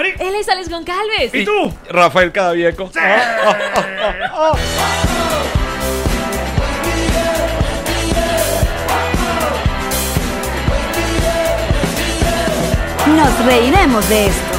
Él es Alex Goncalves. ¿Y tú? Rafael Cadavieco. Nos reiremos de esto.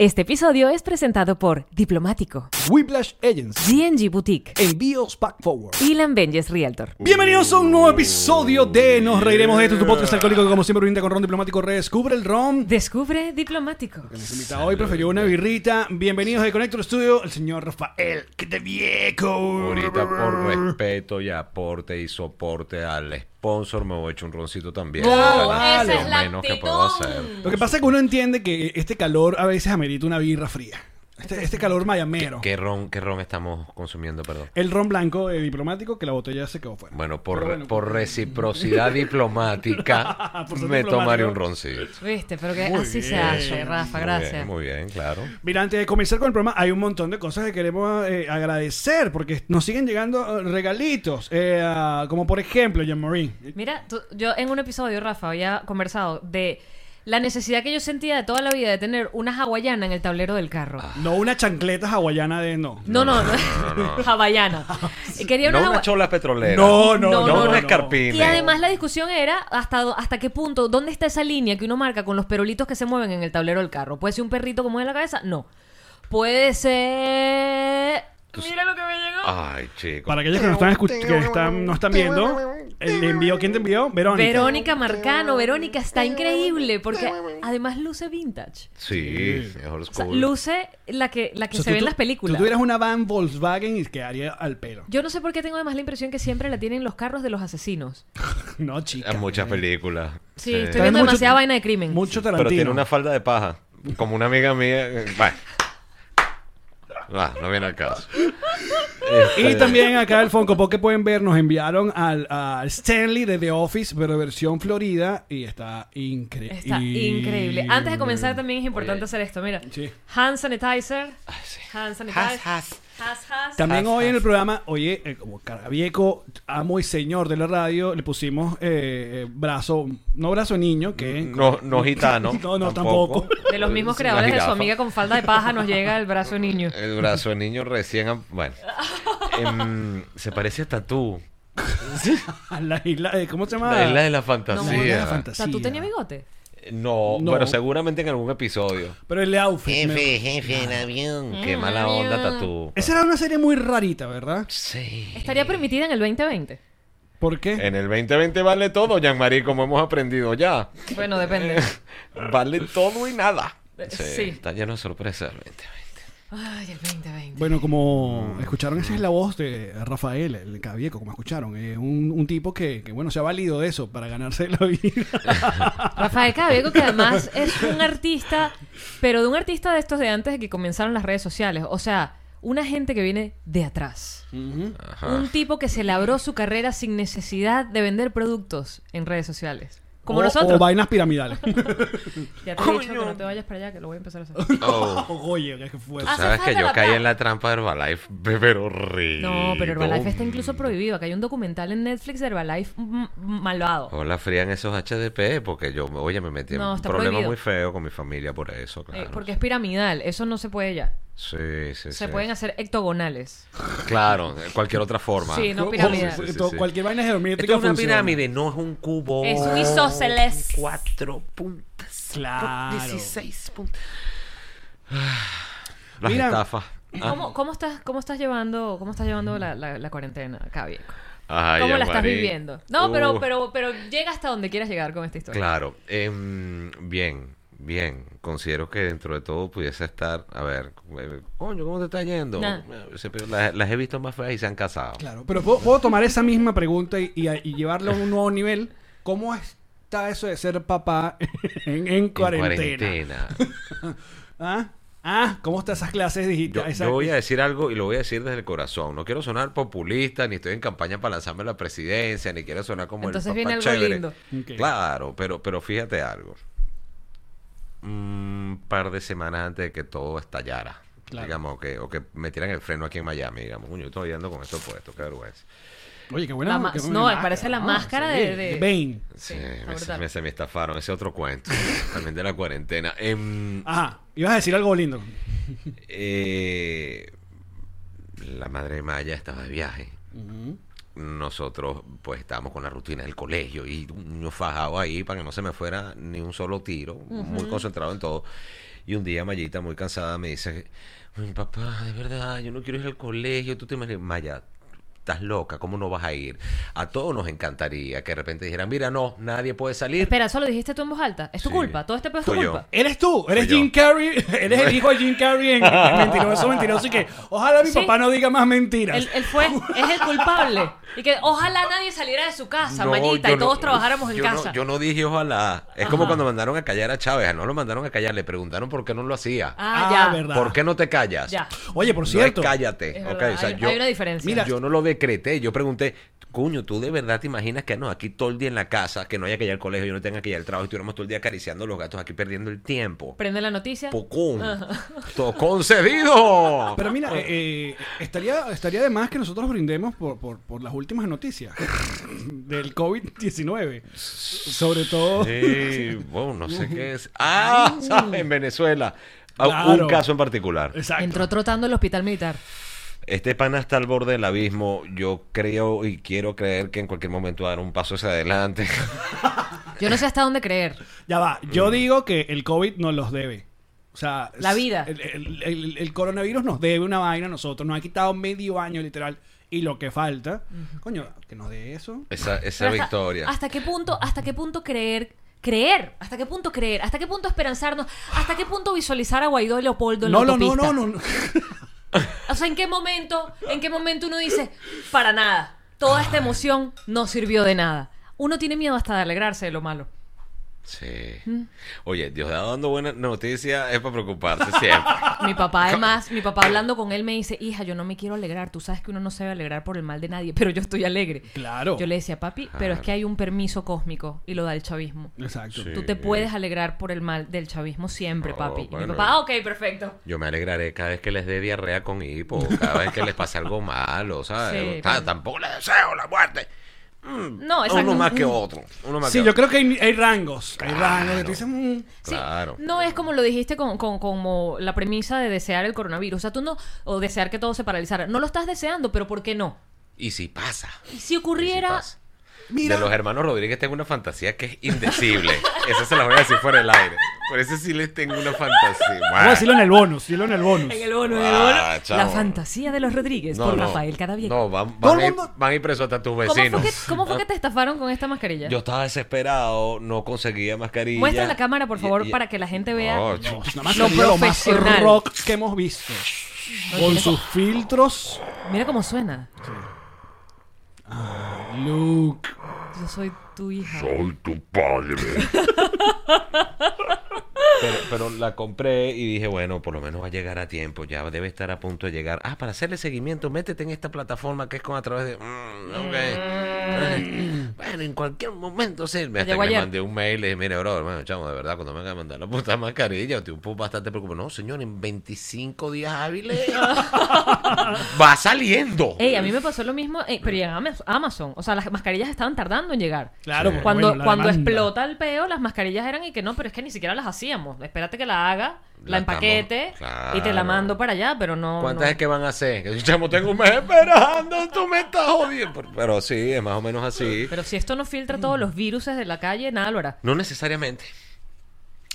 Este episodio es presentado por Diplomático, Whiplash Agency. GNG Boutique Envíos Pack Forward. y Lambenges Realtor. Bienvenidos a un nuevo episodio de Nos Reiremos de esto, tu podcast alcohólico que como siempre brinda con ron diplomático. Redescubre el ron. Descubre Diplomático. Nuestro invitado hoy prefirió una birrita. Bienvenidos de Connector Studio, el señor Rafael. ¡Que te viejo! Ahorita por respeto y aporte y soporte al sponsor me voy a echar un roncito también. No, Para vale. lo esa es la menos que puedo hacer. Lo que pasa es que uno entiende que este calor a veces amerita una birra fría. Este, este calor mayamero. ¿Qué ron, ¿Qué ron estamos consumiendo, perdón? El ron blanco de diplomático que la botella se quedó fuera. Bueno, por, Pero bueno, por reciprocidad diplomática, Por me diplomático. tomaré un roncito. Viste, pero que Muy así se hace, Rafa, Muy gracias. bien, muy bien, claro. Mira, antes de comenzar con el programa, hay un montón de cosas que queremos eh, agradecer porque nos siguen llegando eh, regalitos. eh, como por ejemplo, Jean-Marie. Mira, tú- yo en un episodio, Rafa, había conversado de la necesidad que yo sentía de toda la vida de tener una hawaiana en el tablero del carro. No una chancleta hawaiana de no. No, no, no, hawaiana. Y Quería una, No una chola petrolera. No, no, No, no. no, No, no. una escarpina. Y además la discusión era hasta, hasta qué punto, dónde está esa línea que uno marca con los perolitos que se mueven en el tablero del carro. ¿Puede ser un perrito como en la cabeza? No. Puede ser... Mira lo que me llegó. Ay, chico. Para aquellos que no están, escuch- que están, no están viendo, el envío, ¿quién te envió? Verónica. Verónica Marcano, Verónica está increíble porque además luce vintage. Sí, mejor O sea, school. luce la que, la que O sea, se tú- ve en las películas. Tú tuvieras una van Volkswagen y quedaría al pelo. Yo no sé por qué tengo además la impresión que siempre la tienen los carros de los asesinos. No, chica. En muchas películas. Sí, estoy viendo mucho- demasiada vaina de crimen. Mucho Tarantino. Pero tiene una falda de paja. Como una amiga mía. eh, Bueno. Ah, no viene al caso. Y Este, también acá el Funko Pop que pueden ver, nos enviaron al, al Stanley de The Office, pero versión Florida, y está increíble. Está increíble. Antes de comenzar también es importante Oye. hacer esto. Mira, Sí. hand sanitizer. sí. Hand sanitizer. Has, has. Has, has. También Has, hoy en el programa, oye, eh, como Carabieco, amo y señor de la radio, le pusimos eh, eh, brazo, no brazo niño, que... No, no gitano. No, no, tampoco. De los mismos creadores de su amiga con falda de paja nos llega el brazo de niño. El brazo de niño recién. Bueno. Em, se parece a Tatú. A la isla, eh, ¿cómo se llama? La isla de la La isla de fantasía. la O fantasía. sea, ¿tú tenías bigote? No, No. pero seguramente en algún episodio. Pero el outfit. me- Jefe, jefe, en avión. Qué Mm, mala onda. Tatú. Esa era una serie muy rarita, ¿verdad? Sí. ¿Estaría permitida en el 2020? ¿Por qué? En el 2020 vale todo, Jean-Marie, como hemos aprendido ya. Bueno, depende. Vale todo y nada. Sí, sí. Está lleno de sorpresas el 2020. Ay, el 2020. Bueno, como escucharon, esa es la voz de Rafael, el Cabieco, como escucharon. Eh, un, un tipo que, que, bueno, se ha valido de eso para ganarse la vida. Rafael Cabello, que además es un artista, pero de un artista de estos de antes de que comenzaron las redes sociales. O sea, una gente que viene de atrás. Un tipo que se labró su carrera sin necesidad de vender productos en redes sociales. Como o, nosotros. O vainas piramidales. Ya te he dicho que no te vayas para allá, que lo voy a empezar a hacer. Oh. Oye, qué fue. Hace Sabes que yo caí en la trampa de Herbalife, pero horrible. No, pero Herbalife está incluso prohibido. Acá hay un documental en Netflix de Herbalife malvado. Hola, frían esos HDP, porque yo, oye, me metí en No, un problema prohibido. muy feo con mi familia por eso, Eh, claro. porque es piramidal. Eso no se puede ya. Sí, sí, Se sí. pueden hacer octogonales. Claro, de cualquier otra forma. Sí, no sí. Cualquier vaina Esto geométrica es una funciona. pirámide, no es un cubo. Es un isósceles. Cuatro puntas. Claro. 16 puntas. Las Mira. estafas. Ah. ¿Cómo, cómo estás, cómo estás llevando, cómo estás llevando la, la- la cuarentena acá, viejo? Ay, ¿Cómo la estás viviendo? No, pero, Uf, pero, pero llega hasta donde quieras llegar con esta historia. Claro. em, bien, bien. Considero que dentro de todo pudiese estar. A ver, eh, coño, ¿cómo te está yendo? Nah. Eh, Las, las he visto más feas y se han casado. Claro, pero puedo, puedo tomar esa misma pregunta y, y- y llevarlo a un nuevo nivel. ¿Cómo está eso de ser papá en, en En cuarentena? ¿Ah? ¿Ah? ¿Cómo están esas clases Yo, digitales? yo voy a decir algo y lo voy a decir desde el corazón. No quiero sonar populista, ni estoy en campaña para lanzarme a la presidencia, ni quiero sonar como Entonces el viene papá algo chévere. lindo. Claro, pero, pero fíjate algo. Un par de semanas antes de que todo estallara. Claro. Digamos, que, o que metieran el freno aquí en Miami, digamos. Yo estoy ando con esto puesto, qué vergüenza. Oye, qué buena. La ma- qué buena no, máscara. parece la Ah, máscara sí, de- de- Bane. Sí, Sí, me, me- se me estafaron. Ese otro cuento. También de la cuarentena. Em, Ajá. Ibas a decir algo lindo. eh, la madre Maya estaba de viaje. Nosotros, pues, estábamos con la rutina del colegio y niño fajado ahí para que no se me fuera ni un solo tiro, muy concentrado en todo. Y un día Mayita, muy cansada, me dice: "Ay, Papá, de verdad, yo no quiero ir al colegio. Tú te imaginas, Maya. Estás loca, ¿cómo no vas a ir? A todos nos encantaría que de repente dijeran, mira, no, nadie puede salir. Espera, ¿eso lo dijiste tú en voz alta? ¿Es tu Sí. culpa? ¿Todo este pedo es tu Fui yo. culpa? Eres tú, eres Soy yo. Jim Carrey, eres el hijo de Jim Carrey en Mentiroso, Mentiroso. Y que ojalá mi Sí. papá no diga más mentiras. Él, él fue, es el culpable. Y que ojalá nadie saliera de su casa, No, Mayita, yo y todos no- trabajáramos en yo casa. No, yo no dije ojalá. Es como cuando mandaron a callar a Chávez. No lo mandaron a callar, le preguntaron por qué no lo hacía. Ah, Ah, ya. verdad. ¿Por qué no te callas? Ya. Oye, por No es cierto. cállate. Es ok, verdad, o sea, hay- yo, hay una diferencia. Mira, yo no lo decreté. Yo pregunté, coño, ¿tú de verdad te imaginas que no? Aquí todo el día en la casa, que no haya que ir al colegio, yo no tenga que ir al trabajo y estuviéramos todo el día acariciando a los gatos aquí perdiendo el tiempo. Prende la noticia. Pocón. Todo concedido. Pero mira, eh, eh, estaría, estaría de más que nosotros brindemos por, por, por las últimas noticias del COVID-19. Sobre todo. Sí, bueno, no sé qué es. Ah. En Venezuela. Ah, Claro. Un caso en particular. Exacto. Entró trotando el hospital militar. Este pana está al borde del abismo. Yo creo y quiero creer que en cualquier momento va a dar un paso hacia adelante. Yo no sé hasta dónde creer. Ya va. Yo digo que el COVID nos los debe. O sea, La vida. El, el- el- el coronavirus nos debe una vaina a nosotros. Nos ha quitado medio año, literal. Y lo que falta, coño, que nos dé eso. Esa, esa hasta- victoria. ¿Hasta qué punto, hasta qué punto creer? Creer, ¿hasta qué punto creer? ¿Hasta qué punto esperanzarnos? ¿Hasta qué punto visualizar a Guaidó y Leopoldo en No, la no, no, no, no, no. O sea, ¿en qué momento, en qué momento uno dice, para nada, toda esta emoción no sirvió de nada? Uno tiene miedo hasta de alegrarse de lo malo. Sí. Mm. Oye, Dios dando buenas noticias es para preocuparse siempre. Mi papá, además, mi papá hablando con él me dice, hija, yo no me quiero alegrar. Tú sabes que uno no se debe alegrar por el mal de nadie, pero yo estoy alegre. Claro. Yo le decía, papi, pero es que hay un permiso cósmico y lo da el chavismo. Exacto. Sí. Tú te puedes alegrar por el mal del chavismo siempre, Oh, papi. Y mi papá, ah, ok, perfecto. Yo me alegraré cada vez que les dé diarrea con hipo, cada vez que les pase algo malo, ¿sabes? Sí, O sea, pero- Tampoco les deseo la muerte. Mm, No, exacto. Uno más que otro. Uno más Sí, que yo otro. creo que hay, hay rangos. Hay rangos que te dicen. mm, Sí, Claro. No es como lo dijiste con, con- como la premisa de desear el coronavirus. O sea, tú no, o desear que todo se paralizara. No lo estás deseando, pero ¿por qué no? Y si pasa. Y si y si ocurriera, pasa. Mira. De los hermanos Rodríguez tengo una fantasía que es indecible. Esa se la voy a decir fuera del aire. Por eso sí les tengo una fantasía. Vamos a decirlo en el bonus. Decirlo en el bonus. en el bono, en el bono, la fantasía de los Rodríguez por Rafael Cadaviega. No, van, Todo van, el a ir, mundo- van a ir presos hasta tus ¿Cómo, fue vecinos. que, cómo fue que te estafaron con esta mascarilla? Yo estaba desesperado, no conseguía mascarilla. Muestra la cámara, por favor, y- para que la gente vea. Oh, No, más Lo lo más profesional. rock que hemos visto. No, Con sus filtros. Mira cómo suena. Luke. Yo soy tu hija. Soy tu padre. pero, pero la compré y dije, bueno, por lo menos va a llegar a tiempo, ya debe estar a punto de llegar. Ah, para hacerle seguimiento, métete en esta plataforma que es con a través de... Mm. Ay, Bueno, en cualquier momento sirve. Hasta que le mandé un mail y dije, mire, bro, hermano, chamo, de verdad, cuando me vengan a mandar la puta mascarilla, estoy un poco bastante preocupado. No, señor, en 25 días hábiles va saliendo. Ey, a mí me pasó lo mismo, eh, pero llega Ama- Amazon. O sea, las mascarillas estaban tardando en llegar. Claro, Cuando, bueno, cuando demanda. explota el peo, las mascarillas eran y que no, pero es que ni siquiera las hacíamos. Espérate que la haga, la, La empaquete estamos- y te la mando para allá, pero no. ¿Cuántas no. es que van a hacer? Que chamo, tengo un mes esperando, tú me estás jodiendo. Pero, pero sí, es más o menos así. Pero si esto no filtra todos los virus de la calle, nada lo hará. No necesariamente.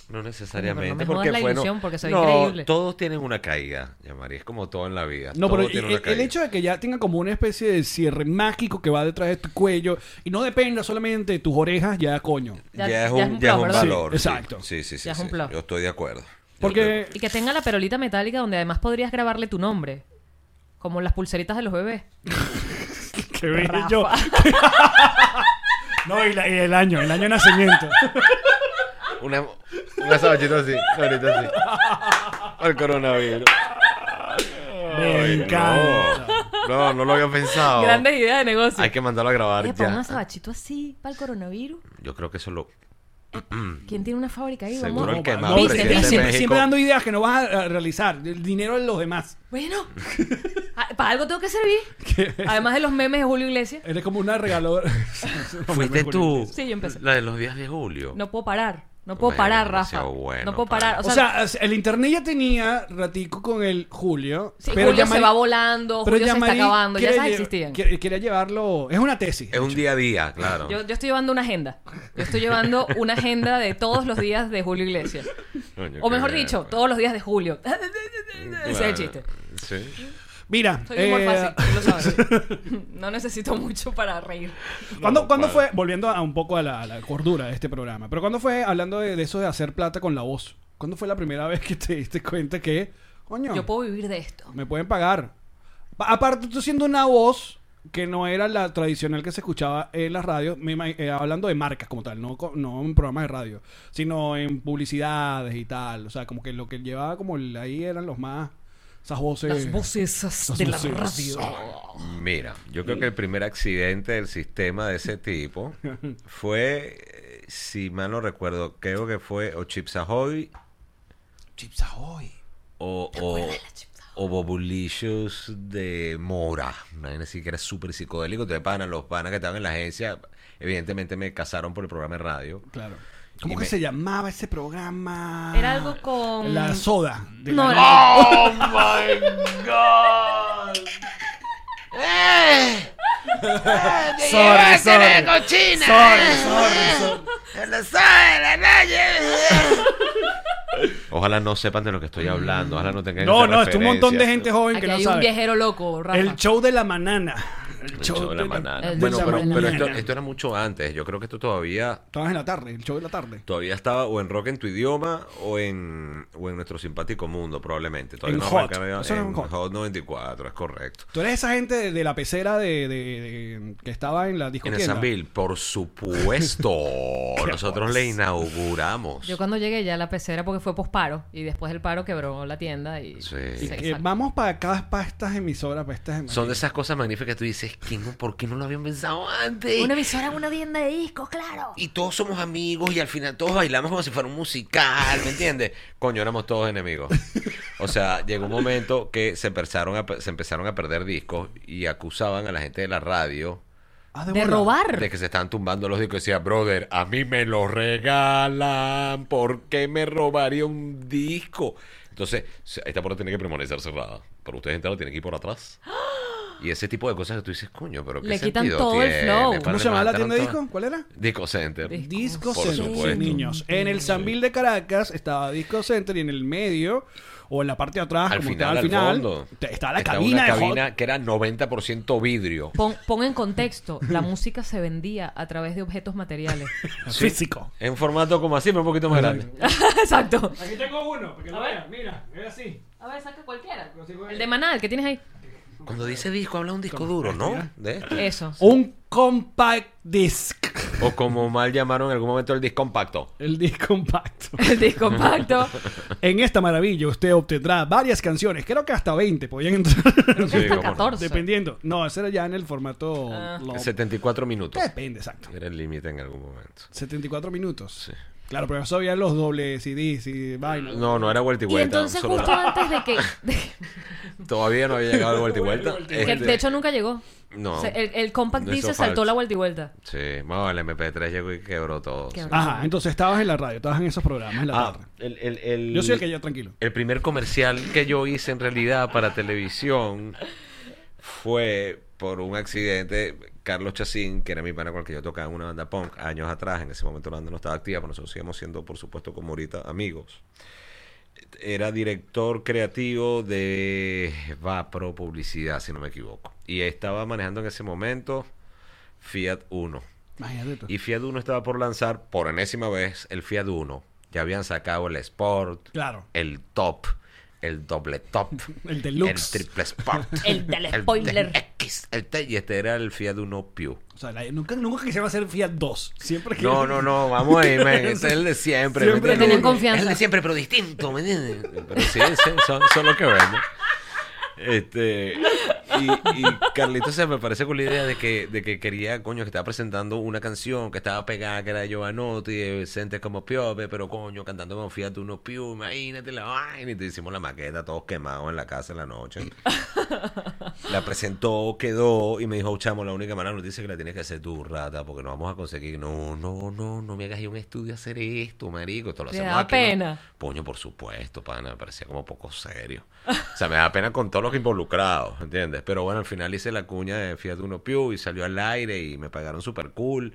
No necesariamente. No me porque la bueno, ilusión, porque se ve no, increíble. Todos tienen una caída, Yamari. Es como todo en la vida. No, Todo pero tiene el, una el hecho de que ya tenga como una especie de cierre mágico que va detrás de tu cuello y no dependa solamente de tus orejas, ya coño. ya, Ya- es ya un, es un ya es un valor. Sí, sí. exacto. Sí, sí, sí. Ya es un sí. plus. Yo estoy de acuerdo. Porque Y que tenga la perolita metálica donde además podrías grabarle tu nombre. Como las pulseritas de los bebés. qué bello. no, y, la- y el año, el año de nacimiento. Una, una sabachita así, ahorita así. Al coronavirus. Me Ay, encanta. No, no, no lo había pensado. Grandes ideas de negocio. Hay que mandarlo a grabar Oye, para ya. un sabachito así, para el coronavirus. Yo creo que eso lo. ¿Quién tiene una fábrica ahí? Seguro Vamos. el que más no, presidente de siempre, México. dando ideas que no vas a a realizar. El dinero de los demás. Bueno, para Para algo tengo que servir. Además de los memes de Julio Iglesias. Eres como una regaladora. Fuiste tú. Sí, yo empecé. La de los días de julio. No puedo parar. No puedo parar, Rafa. bueno, no puedo parar. O O sea, el internet ya tenía ratico con el Julio. sí, pero Julio Yamari- se va volando, pero Julio se está acabando. Ya sabes existían. quiere- Quería llevarlo. Es una tesis. Es un día a día, claro. Yo, yo estoy llevando una agenda. Yo estoy llevando una agenda de todos los días de Julio Iglesias. Coño, O mejor dicho, pues. todos los días de Julio. Ese es el chiste. Sí. Mira, Soy humor eh, fácil, tú lo sabes. No necesito mucho para reír. ¿Cuándo, cuándo fue, volviendo a un poco a la, a la cordura de este programa, pero cuándo fue, hablando de, de eso de hacer plata con la voz, ¿cuándo fue la primera vez que te diste cuenta que, coño, Yo puedo vivir de esto. me pueden pagar? Pa- Aparte, tú siendo una voz que no era la tradicional que se escuchaba en las radios, eh, hablando de marcas como tal, no, no en programas de radio, sino en publicidades y tal. O sea, como que lo que llevaba como el- ahí eran los más, esas voces. Las voces esas de la radio. Mira, yo creo que el primer accidente del sistema de ese tipo fue, eh, si mal no recuerdo, creo que fue o Chips Ahoy Chips Ahoy. o, o, o Bobulicious de Mora. Así que era súper psicodélico. Te panan los panas que estaban en la agencia. Evidentemente me casaron por el programa de radio. Claro. ¿Cómo que me- se llamaba ese programa? Era algo con. La soda. de No, la- ¡Oh, my God! ¡Eh! Sorry, sorry. Sorry, sorry, sorry. Ojalá no sepan de lo que estoy hablando. Ojalá no tengan No, no, es un montón de gente joven Aquí que no hay un sabe. viajero loco, Rafa. El show de la manana. El El show de la manana. el Bueno, de la pero, esto, esto era mucho antes. Yo creo que esto todavía Estabas en la tarde, el show de la tarde. todavía estaba o en rock en tu idioma o en, o en nuestro simpático mundo, probablemente. Todavía En no Hot. Eso era en en Hot. Hot 94, es correcto. Tú eres esa gente de, de la pecera de, de- de- que estaba en la En discoteca. el Sanville, por supuesto. Nosotros le inauguramos. Yo cuando llegué ya a la pecera porque fue posparo y después del paro quebró la tienda y... Sí. Y que exacto. vamos para acá, para estas emisoras, para estas Son de esas cosas magníficas que tú dices, ¿quién, no- ¿por qué no lo habían pensado antes? Una emisora, una tienda de discos, claro. Y todos somos amigos y al final todos bailamos como si fuera un musical, ¿me entiendes? Coño, éramos todos enemigos. O sea, llegó un momento que se empezaron a, se empezaron a perder discos y acusaban a la gente de la radio Ah, De bola. robar. de que se estaban tumbando los discos. Y decía, brother, a mí me lo regalan, ¿por qué me robaría un disco? Entonces, esta puerta tiene que permanecer cerrada. Pero ustedes entraron, tienen que ir por atrás. Y ese tipo de cosas que tú dices, coño, pero ¿qué Le quitan sentido todo el flow. Para ¿Cómo se llamaba la tienda de todo- disco? ¿Cuál era? Disco Center. Disco Disco Por Center, supuesto. niños. En el Sanville de Caracas estaba Disco Center y en el medio, o en la parte de atrás, Al como final, estaba al al final, fondo. te- estaba la Estaba cabina una de Hot. cabina que era 90% vidrio. Pon, pon en contexto, la música se vendía a través de objetos materiales. físico. En formato como así, pero un poquito más grande. Exacto. Aquí tengo uno, para que lo vean. Mira, es así. A ver, saca cualquiera. El de Manal, que tienes ahí? Cuando dice disco, habla un disco duro, ¿no? De esto. Eso. Un compact disc. O como mal llamaron en algún momento el disco compacto. El disc compacto. El disco compacto. En esta maravilla usted obtendrá varias canciones, creo que hasta 20 podían entrar. Sí, Hasta cómo no. 14. Dependiendo. No, ese era ya en el formato. Ah. lo- 74 minutos. Depende, exacto. Era el límite en algún momento. 74 minutos. Claro, pero eso había los dobles CDs y vaina. No, no era vuelta y Y vuelta. entonces solo- justo antes de que... de- Todavía no había llegado el vuelta y vuelta. que Este, de hecho nunca llegó. no. O sea, el, el compact No, disc eso se saltó la vuelta y vuelta. Sí, bueno, el MP3 llegó y quebró todo. Quebró. Ajá, entonces estabas en la radio, estabas en esos programas en la Ah, tarde. el, el, el- Yo soy el que ya tranquilo. El primer comercial que yo hice en realidad para televisión fue por un accidente. Carlos Chacín, que era mi pana con el que yo tocaba en una banda punk años atrás, en ese momento la banda no estaba activa, pero nosotros seguimos siendo, por supuesto, como ahorita, amigos. Era director creativo de Vapro Publicidad, si no me equivoco. Y estaba manejando en ese momento Fiat Uno. Imagínate. Y Fiat Uno estaba por lanzar, por enésima vez, el Fiat Uno. Ya habían sacado el Sport, Claro. el Top, el doble Top, El deluxe. el triple Sport, El del spoiler. X, el T, y este era el Fiat Uno Pew. O sea, la- nunca, nunca quisiera hacer Fiat 2. Siempre que. No, no, no, vamos ahí, men. Ese es el de siempre. ¿me Siempre entiendes? tenían confianza. Es el de siempre, pero distinto, ¿me entiendes? Pero sí, sí, son, son los que venden. Este. Y, y Carlito se me parece con la idea de que, de que quería, coño, que estaba presentando una canción que estaba pegada, que era de Giovanotti, de Sente como Piove, pero coño, cantando como Fiat uno Piu, imagínate la vaina. Y te hicimos la maqueta, todos quemados en la casa en la noche. la presentó, quedó, y me dijo, chamo, la única mala noticia es que la tienes que hacer tú, rata, porque no vamos a conseguir. No, no, no, no me hagas ir a un estudio a hacer esto, marico. Esto lo ¿Te hacemos da aquí, ¿no?". pena? Poño, por supuesto, pana, me parecía como poco serio. O sea, me da pena con todos los involucrados, ¿entiendes? Pero bueno, al final hice la cuña de Fiat Uno Piu y salió al aire y me pagaron súper cool.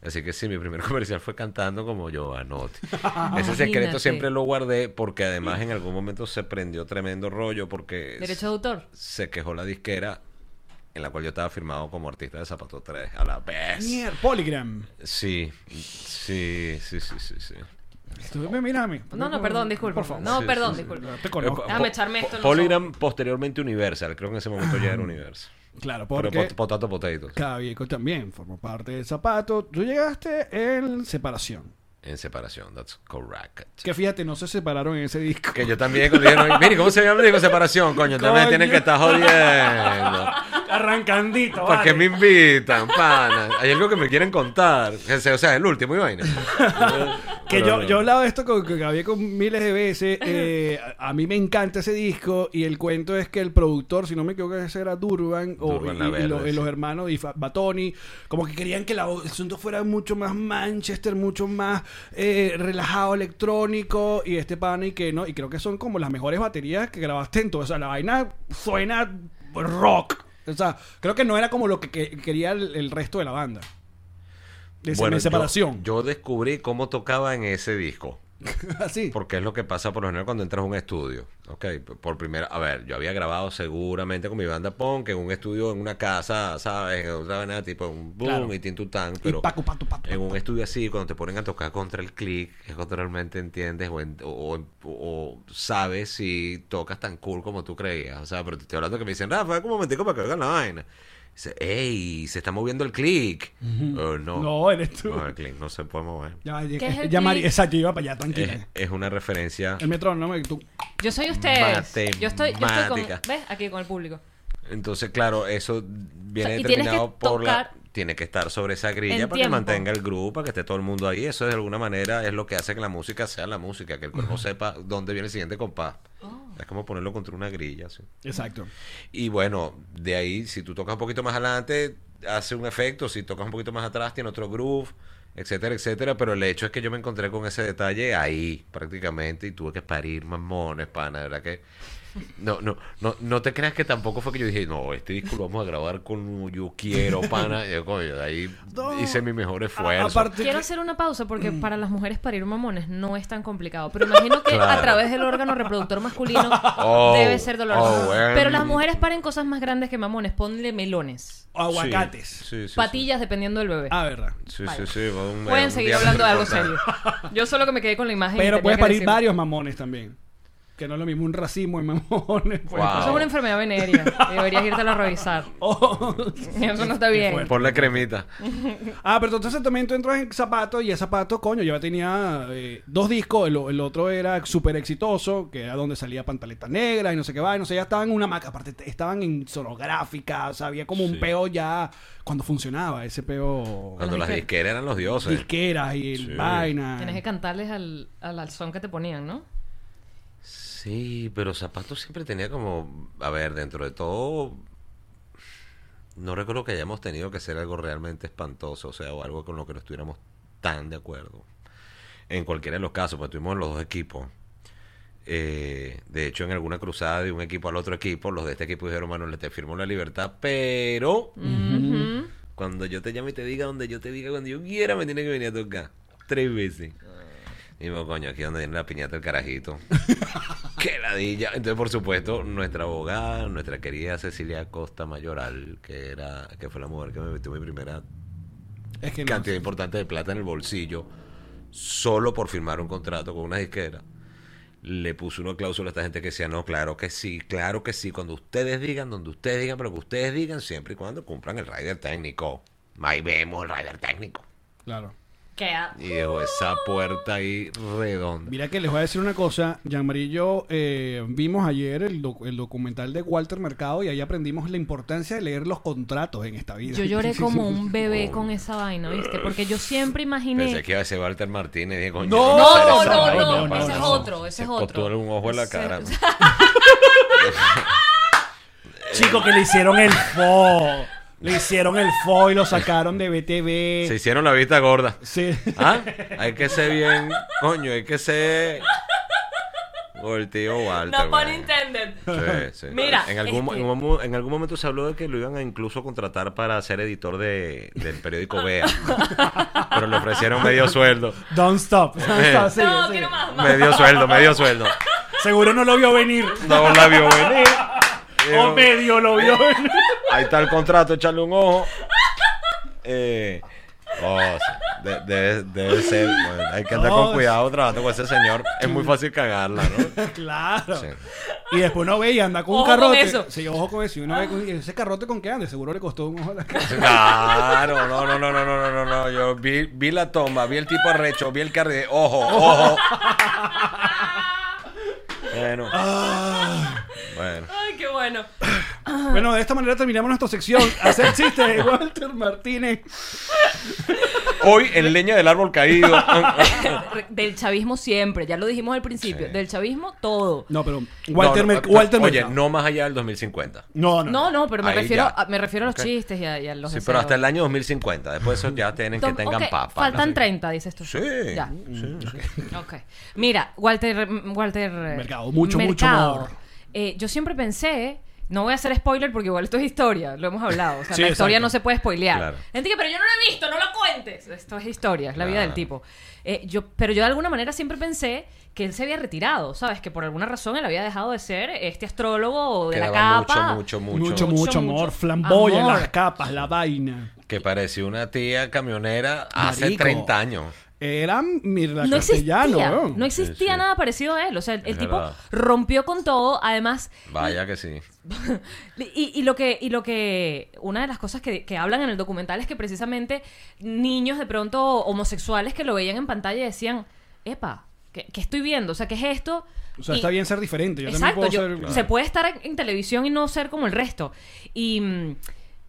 Así que sí, mi primer comercial fue cantando como Giovanotti. Ese secreto siempre lo guardé porque además en algún momento se prendió tremendo rollo porque Derecho de autor. se quejó la disquera en la cual yo estaba firmado como artista de Zapato 3 a la vez. Mier- Polygram. Sí, sí, sí, sí, sí, sí. Tú, a mí. No, no, perdón, disculpa. Por favor. No, Sí, perdón, sí, sí. disculpa. Te conozco. Eh, Déjame po- echarme esto en los Polygram, posteriormente Universal. Creo que en ese momento ya era Universal. Claro, Pero porque pot- potato potatoes. Cabico también formó parte del zapato. Tú llegaste en separación. En separación, that's correct. Que fíjate, no se separaron en ese disco. Que yo también cuando dijeron, mire, ¿cómo se llama el disco separación? Coño, también Coño. tienen que estar jodiendo. Arrancandito, ¿Para qué vale. me invitan, pana? Hay algo que me quieren contar. O sea, o sea, el último y vaina. Que yo, yo he hablado de esto con, con Gabriel con miles de veces. eh, a, a mí me encanta ese disco. Y el cuento es que el productor, si no me equivoco, ese era Durban. o, Durban y, La y Verde, lo- y los sí. hermanos y Batoni. Como que querían que la- el asunto fuera mucho más Manchester, mucho más eh, relajado, electrónico. Y este pana y que no. Y creo que son como las mejores baterías que grabaste en todo. O sea, la vaina suena rock. O sea, creo que no era como lo que, que- quería el, el resto de la banda. De, Bueno, separación. Yo, yo descubrí cómo tocaba en ese disco. Así. Porque es lo que pasa por lo general cuando entras a un estudio. Ok, por primera, a ver, yo había grabado seguramente con mi banda punk en un estudio, en una casa, ¿sabes? En otra vaina tipo un boom Claro. y tintután, Y pero pacu, patu, patu, en un estudio así, cuando te ponen a tocar contra el click, es cuando realmente entiendes o, en- o- sabes si tocas tan cool como tú creías. O sea, pero te estoy hablando que me dicen, Rafa, un momentico para que oigan la vaina. Dice, ey, se está moviendo el click. Oh, no. No, eres tú. No, el click no se puede mover. Ya, ¿Qué es el click? exacto, yo iba para allá, tranquila. Es, es una referencia. El metrónomo, y tú. Yo soy ustedes. Yo estoy, yo estoy con. ¿ves? Aquí con el público. Entonces, claro, eso viene O sea, determinado por la... Tiene que estar sobre esa grilla para que mantenga el grupo, para que esté todo el mundo ahí. Eso de alguna manera es lo que hace que la música sea la música, que el cuerpo sepa dónde viene el siguiente compás. Oh. Es como ponerlo contra una grilla. ¿sí? Exacto. Y bueno, de ahí, si tú tocas un poquito más adelante, hace un efecto. Si tocas un poquito más atrás, tiene otro groove, etcétera, etcétera. Pero el hecho es que yo me encontré con ese detalle ahí, prácticamente, y tuve que parir mamones, pana. De verdad que. No, no, no, no te creas que tampoco fue que yo dije, no, este disco lo vamos a grabar con Yo Quiero, pana. Y yo, coño, de ahí No. hice mi mejor esfuerzo. aparte Quiero que- hacer una pausa porque para las mujeres parir mamones no es tan complicado. Pero imagino que a través del órgano reproductor masculino Oh, debe ser doloroso. oh, bueno. Pero las mujeres paren cosas más grandes que mamones. Ponle melones, o aguacates. Sí, sí, sí, patillas dependiendo del bebé. Ah, verdad. Sí, Vale. sí, sí. Pueden un seguir hablando de algo serio. Yo solo que me quedé con la imagen. Pero puedes parir varios mamones también. Que no es lo mismo un racimo de mamones. pues. Wow. Eso es una enfermedad venérea. Deberías irte a revisar. Oh. Eso no está bien. fuerte. Ponle cremita. Ah, pero entonces también tú entras en Zapato y el Zapato, coño, yo ya tenía eh, dos discos. El, el otro era súper exitoso, que era donde salía Pantaleta Negra y no sé qué va. Y no sé, ya estaban en una maca. Aparte, estaban en sonográfica. O sea, había como un Sí. peo ya cuando funcionaba ese peo. Cuando las las disqueras. disqueras eran los dioses. Disqueras y el Sí. vaina. Tienes que cantarles al, al, al son que te ponían, ¿no? Sí, pero Zapatos siempre tenía como, a ver, dentro de todo, no recuerdo que hayamos tenido que hacer algo realmente espantoso, o sea, o algo con lo que no estuviéramos tan de acuerdo. En cualquiera de los casos, pues tuvimos los dos equipos. Eh, de hecho, en alguna cruzada de un equipo al otro equipo, los de este equipo dijeron, Manuel, te firmo la libertad, pero cuando yo te llame y te diga donde yo te diga, cuando yo quiera, me tiene que venir a tocar. Tres veces. Y digo, coño, aquí donde viene la piñata del carajito. ¡Qué ladilla! Entonces, por supuesto, nuestra abogada, nuestra querida Cecilia Costa Mayoral, que era que fue la mujer que me metió mi primera Es que no. cantidad importante de plata en el bolsillo, solo por firmar un contrato con una disquera, le puso una cláusula a esta gente que decía, no, claro que sí, claro que sí, cuando ustedes digan, donde ustedes digan, pero que ustedes digan siempre y cuando cumplan el rider técnico. Ahí vemos el rider técnico. Claro. Queda. Y dejó esa puerta ahí redonda. Mira que les voy a decir una cosa. Jean-Marie y yo eh, vimos ayer el, doc- el documental de Walter Mercado y ahí aprendimos la importancia de leer los contratos en esta vida. Yo lloré como un bebé con esa vaina, ¿viste? Porque yo siempre imaginé. Pensé que iba a ser Walter Martínez. Dije, coño, No, No, no, no, vaina, no, no, ese no, es no. otro, ese Se es otro. un ojo en la cara. Chico, que le hicieron el fo. Le hicieron el fo y lo sacaron de BTV. Se hicieron la vista gorda. Sí. ¿Ah? Hay que ser bien, coño, hay que ser el tío Walter. No pun intended. Sí, sí. Mira, en algún, este- en, un mo- en algún momento se habló de que lo iban a incluso contratar para ser editor de, del periódico Vea. Pero le ofrecieron medio sueldo. Don't stop. Don't stop, sigue, No, sigue. quiero más, más. Medio sueldo, medio sueldo. Seguro no lo vio venir. No la vio venir o medio lo vio. Ahí está el contrato, echarle un ojo. Eh, oh, de, de, debe ser. Hay que andar con cuidado trabajando con ese señor. Es muy fácil cagarla, ¿no? claro. Y después uno ve y anda con un carrote. Con eso. Sí, ojo con eso. Y uno con, ese carrote con qué anda. Seguro le costó un ojo a la cara. Claro, no, no, no, no, no, no, no. Yo vi, vi la toma, vi el tipo arrecho, vi el carrete. Ojo, ojo. Bueno. Ah. Bueno. Bueno. Bueno, de esta manera terminamos nuestra sección. Hacer chistes de Walter Martínez. Hoy en leña del árbol caído. Del chavismo siempre, ya lo dijimos al principio. Sí. Del chavismo todo. No, pero Walter, No, no, Mer- Walter Oye, Mercado. no más allá del 2050. No, no. No, no, pero me Ahí refiero, ya. a, me refiero a los chistes y a, y a los Sí, deseos. pero hasta el año 2050. Después de eso ya tienen que tengan ok, papa. Faltan ¿no? 30, dices tú. Sí. Ya. sí, sí. Ok. Mira, Walter. Walter Mercado, mucho, mucho amor. Eh, yo siempre pensé. No voy a hacer spoiler porque igual esto es historia, lo hemos hablado. O sea, Sí, la historia exacto. no se puede spoilear. Claro. Gente que, pero yo no lo he visto, no lo cuentes. Esto es historia, es la vida Claro. del tipo. Eh, yo, pero yo de alguna manera siempre pensé que él se había retirado, ¿sabes? Que por alguna razón él había dejado de ser este astrólogo de la Quedaba capa. mucho, mucho, Mucho, mucho. mucho, amor. Flamboya, Amor. las capas, la vaina. Que parecía una tía camionera hace Marico. 30 años. Era Mirla no existía, Castellano. weón. no existía Sí, sí. nada parecido a él. O sea, el, tipo verdad. rompió con todo. Además, Vaya que sí. y, y lo que, y lo que, una de las cosas que, que hablan en el documental es que precisamente niños de pronto homosexuales que lo veían en pantalla decían, epa, ¿qué, qué estoy viendo? O sea, ¿qué es esto? O sea, Y- está bien ser diferente. Yo Exacto, también yo- se puede estar en, en televisión y no ser como el resto. Y mm,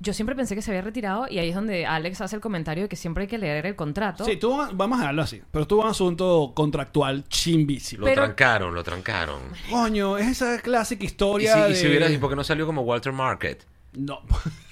yo siempre pensé que se había retirado y ahí es donde Alex hace el comentario de que siempre hay que leer el contrato. Sí, tuvo, vamos a dejarlo así. Pero tuvo un asunto contractual chimbísimo. Lo Pero- trancaron, lo trancaron. Coño, es esa clásica Y historia. y si hubiera, ¿y por qué no salió como Walter Market? No.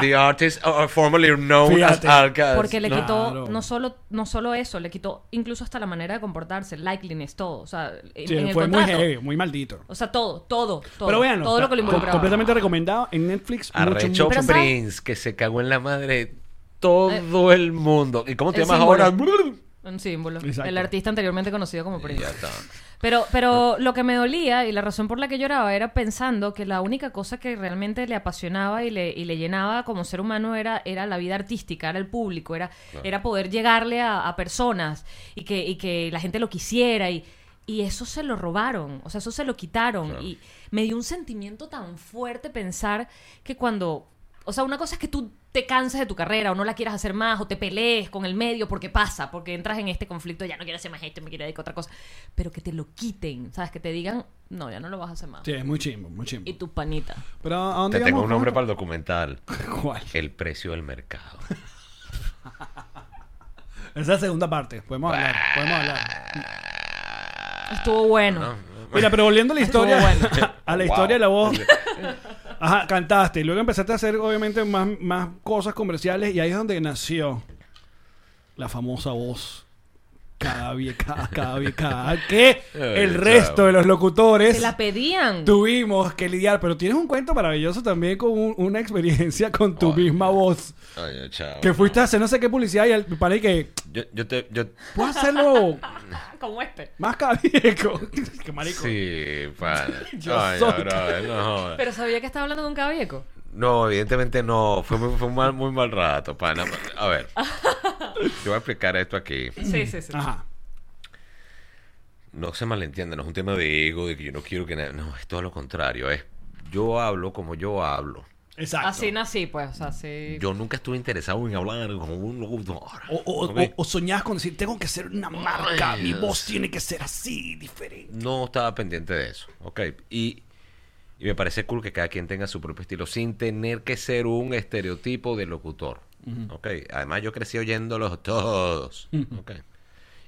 The artist uh, formerly known Fíjate. as Alcaz. Porque le No. quitó Claro. no solo no solo eso, le quitó incluso hasta la manera de comportarse, likeliness, todo, o sea, en, Sí, en el fue muy contrato. heavy, muy maldito. O sea, todo, todo, todo. Pero vean, todo lo que lo involucraba. completamente recomendado en Netflix. mucho, Arrecho mucho- Pero ¿sabes? Prince, que se cagó en la madre de todo el mundo. ¿Y cómo te el llamas símbolo. ahora? Un símbolo. Exacto. El artista anteriormente conocido como Y Prince. ya está. Pero, pero lo que me dolía y la razón por la que lloraba era pensando que la única cosa que realmente le apasionaba y le, y le llenaba como ser humano era, era la vida artística, era el público, era, era poder llegarle a, a personas y que, y que la gente lo quisiera y, y eso se lo robaron, o sea, eso se lo quitaron. Claro. y me dio un sentimiento tan fuerte pensar que cuando... O sea, una cosa es que tú te cansas de tu carrera o no la quieras hacer más o te pelees con el medio porque pasa, porque entras en este conflicto, ya no quiero hacer más esto, me quiero dedicar a otra cosa, pero que te lo quiten, ¿sabes? Que te digan, no, ya no lo vas a hacer más. Sí, es muy chimbo, muy chimbo. Y tu panita. Pero ¿a dónde Te tengo un nombre para el documental. ¿Cuál? El precio del mercado. Esa es la segunda parte. Podemos hablar, podemos hablar. Estuvo bueno. ¿no? Mira, pero volviendo a la historia, Estuvo a la Wow. historia de la voz. Ajá, cantaste. Y luego empezaste a hacer, obviamente, más, más cosas comerciales. Y ahí es donde nació la famosa voz. Cada vez, cada, cada que el resto de los locutores Se la pedían. tuvimos que lidiar. Pero tienes un cuento maravilloso también con un- una experiencia con tu Ay. misma voz. Ay, chao. Que fuiste a hacer no sé qué publicidad y el pana y que Yo, yo te. Yo, puedes hacerlo Como este. más cabieco. que marico. sí, pana. Yo Ay, soy- no, no, no jodas. Pero sabía que estaba hablando de un cabieco. No, evidentemente no. Fue, muy, fue un mal, muy mal rato, pana. A ver. Yo voy a explicar esto aquí. Sí, sí, sí. Ajá. No se malentienda, no es un tema de ego, de que yo no quiero que nadie... No, es todo lo contrario. Es yo hablo como yo hablo. Exacto. Así nací, pues. Así. Yo nunca estuve interesado en hablar como un locutor. O, o, o- o soñás con decir, tengo que ser una marca, Ay, mi Dios. voz tiene que ser así, diferente. no estaba pendiente de eso, ¿ok? Y, y me parece cool que cada quien tenga su propio estilo sin tener que ser un estereotipo de locutor, ¿ok? Además yo crecí oyéndolos todos, ¿ok?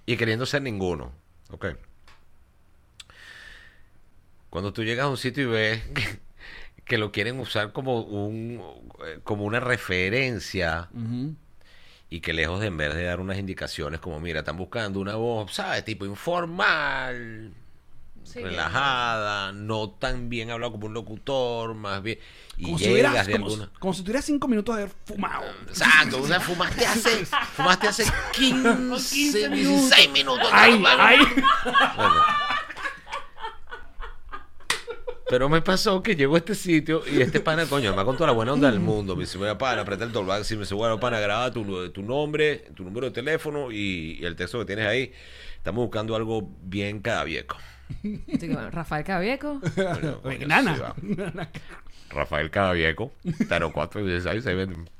Y queriendo ser ninguno, ¿ok? Cuando tú llegas a un sitio y ves que, que lo quieren usar como un eh, como una referencia y que lejos de en vez de dar unas indicaciones como mira están buscando una voz sabes tipo informal Sí, relajada no tan bien hablado como un locutor más bien y Como si, llegas hubieras, de como, alguna como si tuvieras cinco minutos de haber fumado. exacto o sea, fumaste hace fumaste hace 15, 16 minutos ¡Ay, nada más. ay! Bueno. Pero me pasó que llegó a este sitio y este pana, coño, me con toda la buena onda del mundo. Me dice, mira, pana, aprieta el tollback. Si me dice, bueno, pana, graba tu, tu nombre, tu número de teléfono y, y el texto que tienes ahí. Estamos buscando algo bien cadavieco. Así que, bueno, Rafael Cabieco. Coño, Oye, coño, nana. sí, va. Rafael Cadavieco, 0416 se ven.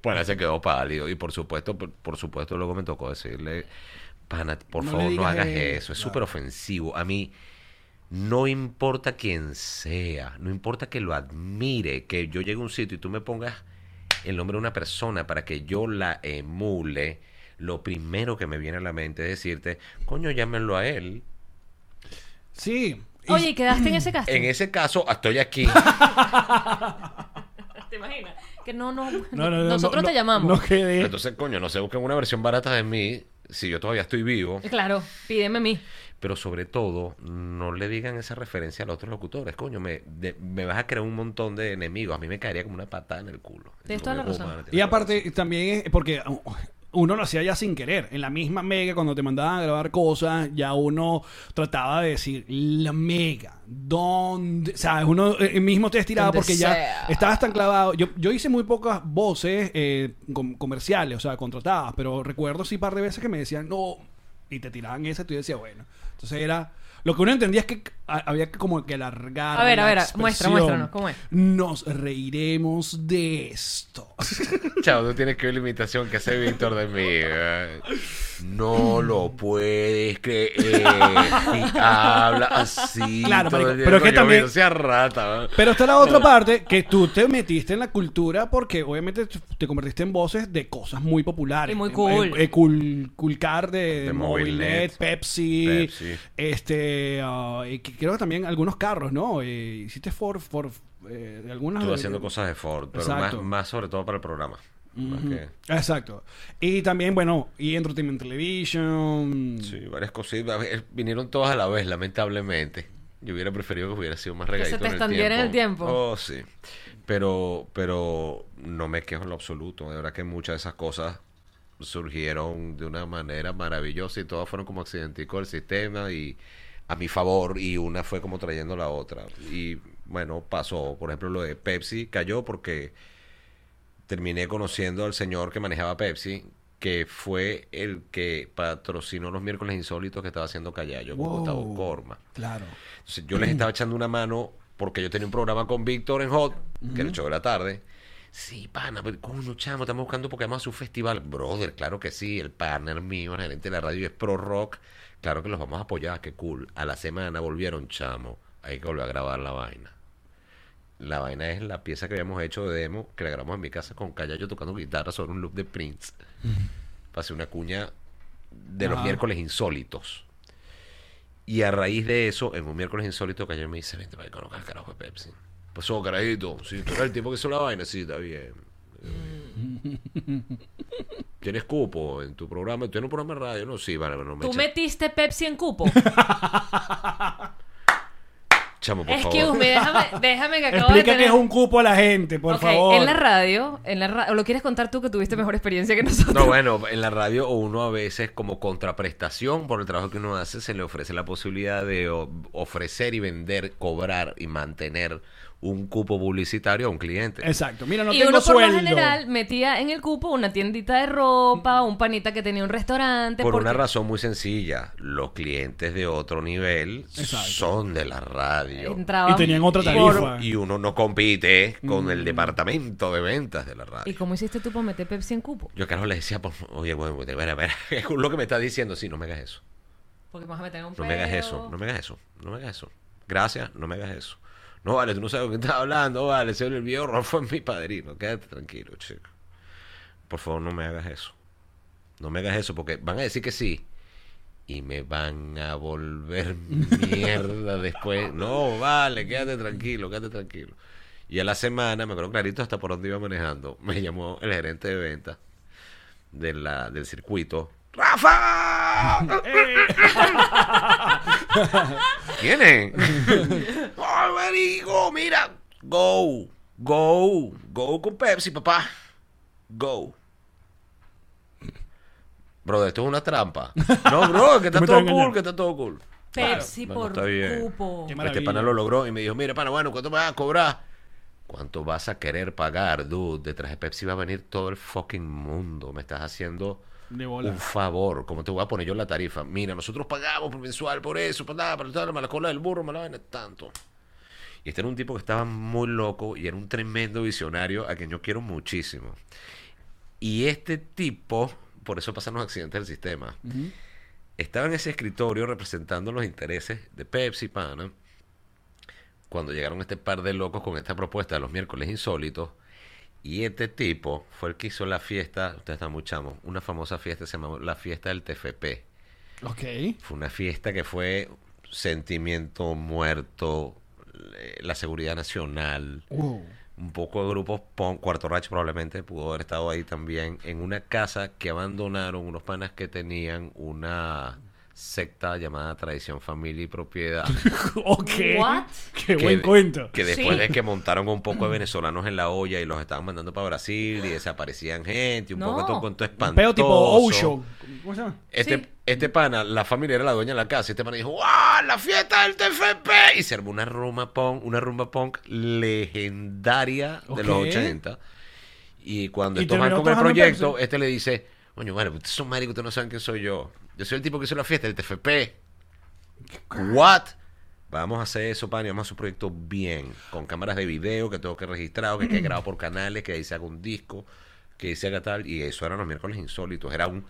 Pana se quedó pálido. Y por supuesto, por, por supuesto, luego me tocó decirle, pana, por No le favor, no digas hagas eso, eso. Es claro. súper ofensivo. A mí, no importa quién sea, no importa que lo admire, que yo llegue a un sitio y tú me pongas el nombre de una persona para que yo la emule, lo primero que me viene a la mente es decirte, coño, llámenlo a él. Sí. Y- Oye, ¿y quedaste en ese casting? En ese caso, estoy aquí. ¿Te imaginas? Que no, no, no, no, no, nosotros no, te llamamos. No quedé. Entonces, coño, no se busquen una versión barata de mí si yo todavía estoy vivo. Claro, pídeme a mí. Pero sobre todo, no le digan esa referencia a los otros locutores. Coño, me, de- me vas a crear un montón de enemigos. A mí me caería como una patada en el culo. Tienes No toda la razón. Y aparte, también es porque uh, uno lo hacía ya sin querer. En la misma mega, cuando te mandaban a grabar cosas, ya uno trataba de decir la mega. ¿Dónde? O sea, uno eh, mismo te estiraba Donde porque ya estabas tan clavado. Yo, yo hice muy pocas voces eh, com- comerciales, o sea, contratadas, pero recuerdo sí un par de veces que me decían no. Y te tiraban esa y tú decías, bueno. Entonces era. Lo que uno entendía es que a- había que como que alargar. A ver, a la ver, muestra, expresión. muéstranos, ¿cómo es? Nos reiremos de esto. Chao, tú tienes que ver la imitación que hace Víctor de mí. eh. No lo puedes creer. Y habla así. Claro, todo marico, el día. pero es que Coño, también- no sea rata. ¿eh? Pero está la otra parte que tú te metiste en la cultura porque obviamente te- te convertiste en voces de cosas muy populares. Y muy cool. eh, cool, cool Car de, De Movilnet, Movilnet, Pepsi, Pepsi. este, ah, y que creo que también algunos carros, ¿no? Eh, hiciste Ford, Ford eh, de algunas. Estuve de- haciendo cosas de Ford, pero más, más sobre todo para el programa. Más que- Exacto. Y también, bueno, y Entertainment Television. Sí, varias cositas. Vinieron todas a la vez, lamentablemente. Yo hubiera preferido que hubiera sido más regadito te en el extendiera en el tiempo. Oh, sí. Pero, pero no me quejo en lo absoluto. De verdad que muchas de esas cosas surgieron de una manera maravillosa y todas fueron como accidenticos del sistema y a mi favor y una fue como trayendo la otra. Y bueno, pasó. Por ejemplo, lo de Pepsi cayó porque terminé conociendo al señor que manejaba Pepsi, que fue el que patrocinó los miércoles insólitos que estaba haciendo Callayo con Wow. Gustavo Corma. Claro. Entonces, yo les estaba echando una mano porque yo tenía un programa con Víctor en Hot, que era el show de la tarde. Sí, pana, pero coño, chamo, estamos buscando porque además su festival. Brother, claro que sí, el partner mío, el gerente de la radio es pro rock. Claro que los vamos a apoyar, qué cool. A la semana volvieron, chamo. Hay que volver a grabar la vaina. La vaina es la pieza que habíamos hecho de demo, que la grabamos en mi casa con Callayo tocando guitarra sobre un loop de Prince. Pasé una cuña de los miércoles insólitos. Y a raíz de eso, en un miércoles insólito, Callayo me dice, vente para que conozcas carajo de Pepsi. Pasó, carajito. Si tú eres el tipo que hizo la vaina, sí, está bien. ¿Tienes cupo en tu programa? ¿Tienes un programa de radio? No, sí, vale, pero no me ¿Tú metiste Pepsi en cupo? Chamo, por Excuse favor. me, déjame, déjame que acabo de Explica tener... que es un cupo a la gente, por favor. En la radio, en la ra- ¿o lo quieres contar tú que tuviste mejor experiencia que nosotros? No, bueno, en la radio uno a veces como contraprestación por el trabajo que uno hace se le ofrece la posibilidad de ofrecer y vender, cobrar y mantener un cupo publicitario a un cliente. Exacto. Mira, no y tengo uno por sueldo. lo general metía en el cupo una tiendita de ropa, un panita que tenía un restaurante. Por una razón muy sencilla, los clientes de otro nivel Exacto. son de la radio. radio. entraba Y tenían otra por- tarifa. Y uno no compite con Mm. el departamento de ventas de la radio. ¿Y cómo hiciste tú para meter Pepsi en cupo? Yo, Carlos, le decía, por- oye, bueno, bueno, espera, espera, es lo que me está diciendo, sí, no me hagas eso. Porque me vas a meter en un No me hagas eso, no me hagas eso, no me hagas eso. Gracias, no me hagas eso. No, vale, tú no sabes de qué estás hablando, vale, ese el viejo Ron fue mi padrino. Quédate tranquilo, chico. Por favor, no me hagas eso. No me hagas eso porque van a decir que sí. Y me van a volver mierda después. No, vale, quédate tranquilo, quédate tranquilo. Y a la semana, me acuerdo clarito hasta por dónde iba manejando, me llamó el gerente de ventas de la, del circuito. ¡Rafa! ¿Quién es? ¡Ay, marico! Mira. Go. Go. Go con Pepsi, papá. Go. Bro, esto es una trampa. No, bro, que está todo cool, que está todo cool. Pepsi por cupo. Este pana lo logró y me dijo, mira, pana, bueno, ¿cuánto me vas a cobrar? ¿Cuánto vas a querer pagar, dude? Detrás de Pepsi va a venir todo el fucking mundo. Me estás haciendo De bola. un favor. ¿Cómo te voy a poner yo la tarifa? Mira, nosotros pagamos por mensual por eso, para nada, para nada, la cola del burro, me la ven tanto. Y este era un tipo que estaba muy loco y era un tremendo visionario a quien yo quiero muchísimo. Y este tipo, por eso pasan los accidentes del sistema, estaba en ese escritorio representando los intereses de Pepsi, pana, cuando llegaron este par de locos con esta propuesta de los miércoles insólitos. Y este tipo fue el que hizo la fiesta, ustedes están muy chamos, una famosa fiesta se llamó la fiesta del TFP. Ok. Fue una fiesta que fue sentimiento muerto, la seguridad nacional, Wow. un poco de grupos, pon- Cuarto Racho probablemente pudo haber estado ahí también, en una casa que abandonaron unos panas que tenían una secta llamada Tradición Familia y Propiedad. ok. What? Qué que buen cuento. Que después Sí. de que montaron un poco de venezolanos en la olla y los estaban mandando para Brasil y desaparecían gente, un No. poco todo un cuento Un espantoso. peo tipo Osho. ¿Cómo se llama? Este, Sí. este pana, la familia era la dueña de la casa. y Este pana dijo, ¡Wow! ¡La fiesta del TFP! Y se armó una rumba punk, una rumba punk legendaria de los Ok. 80. Y cuando estos van con el proyecto, este le dice, Coño, bueno, ustedes son maricos, ustedes no saben quién soy yo. Yo soy el tipo que hizo la fiesta del TFP. ¿What? Vamos a hacer eso, pan, y vamos a hacer un proyecto bien, con cámaras de video que tengo que registrar, que quede grabado por canales, que ahí se haga un disco, que ahí se haga tal, y eso eran los miércoles insólitos, era un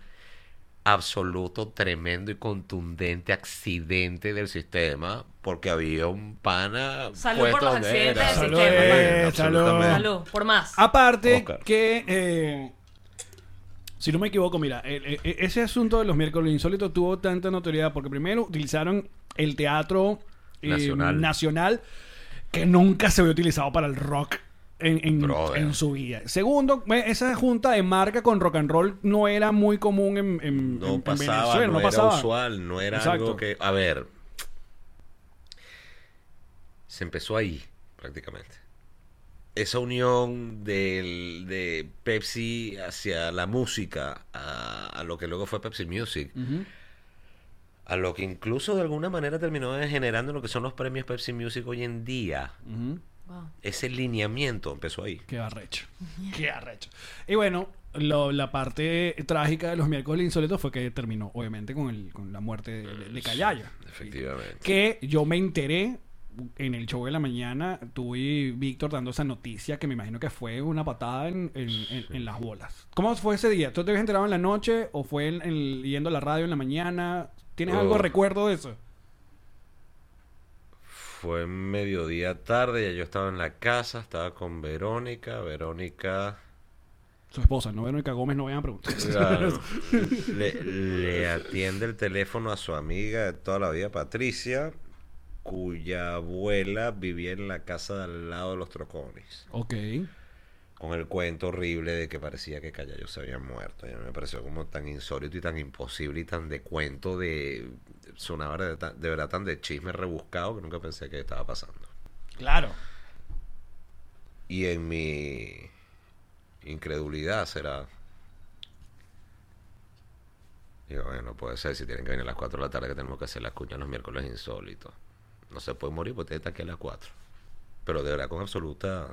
absoluto, tremendo y contundente accidente del sistema, porque había un pana Salud puesto por los accidentes del Salud, sistema. eh, Absolutamente. Salud, por más. Aparte Oscar. que, eh, si no me equivoco, mira, el- el- ese asunto de los miércoles insólitos tuvo tanta notoriedad porque primero utilizaron el teatro eh, Nacional. nacional que nunca se había utilizado para el rock. En, en- Brother. en su vida. Segundo, eh, esa junta de marca con rock and roll no era muy común en, en- No pasaba, Venezuela, no, no era pasaba. usual, no era Exacto. algo que... A ver, se empezó ahí, prácticamente. Esa unión del, de Pepsi hacia la música, a, a lo que luego fue Pepsi Music, a lo que incluso de alguna manera terminó generando lo que son los premios Pepsi Music hoy en día. Wow. Ese lineamiento empezó ahí. Qué arrecho. Qué arrecho. Y bueno, lo- la parte trágica de los miércoles insólitos fue que terminó, obviamente, con, el, con la muerte de, de Callaya. Efectivamente. Que yo me enteré en el show de la mañana, tú y Víctor dando esa noticia que me imagino que fue una patada en, en- en- en las bolas. ¿Cómo fue ese día? ¿Tú te habías enterado en la noche o fue en, en- yendo a la radio en la mañana? ¿Tienes algo Oh. recuerdo de eso? Fue mediodía tarde, ya yo estaba en la casa, estaba con Verónica, Verónica... Su esposa, no Verónica Gómez, no vayan a preguntar. Claro. le, le atiende el teléfono a su amiga de toda la vida, Patricia, cuya abuela vivía en la casa de al lado de los trocones. ok. Con el cuento horrible de que parecía que Callayo se había muerto. Y a mí me pareció como tan insólito y tan imposible y tan de cuento de... Sonaba de, de verdad tan de chisme rebuscado que nunca pensé que estaba pasando. Claro. Y en mi incredulidad será. Digo, bueno, no puede ser si tienen que venir a las 4 de la tarde que tenemos que hacer las cuñas los miércoles insólitos. No se puede morir porque tiene que estar aquí a las 4. Pero de verdad con absoluta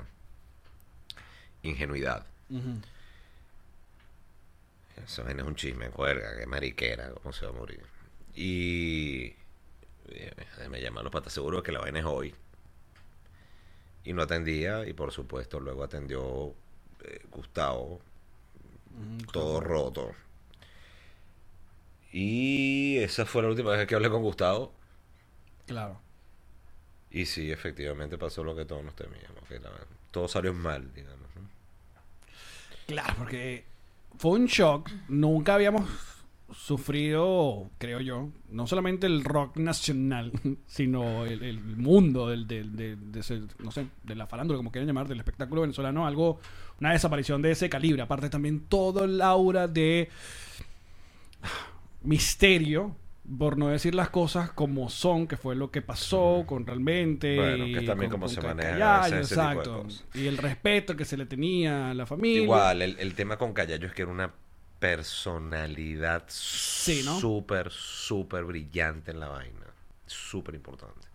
ingenuidad. Eso vaina es un chisme, cuerga, que mariquera, cómo se va a morir. Y. eh, Déjame llamarlo para estar seguro que la vaina es hoy. y no atendía y por supuesto luego atendió eh, Gustavo todo roto y esa fue la última vez que hablé con Gustavo Claro. Y sí efectivamente pasó lo que todos nos temíamos todo salió mal digamos ¿no? Claro, porque fue un shock. Nunca habíamos sufrido, creo yo, no solamente el rock nacional, sino el, el mundo del, del- del- de no sé, de la farándula, como quieran llamar, del espectáculo venezolano, algo, una desaparición de ese calibre. Aparte también todo el aura de misterio, por no decir las cosas como son, que fue lo que pasó con realmente. Bueno, que también con- con se maneja Cacayayo, ese- ese tipo de exacto. cosas. Y el respeto que se le tenía a la familia. Igual, el, el tema con Callayo es que era una personalidad ¿no? súper, súper brillante en la vaina. Súper importante.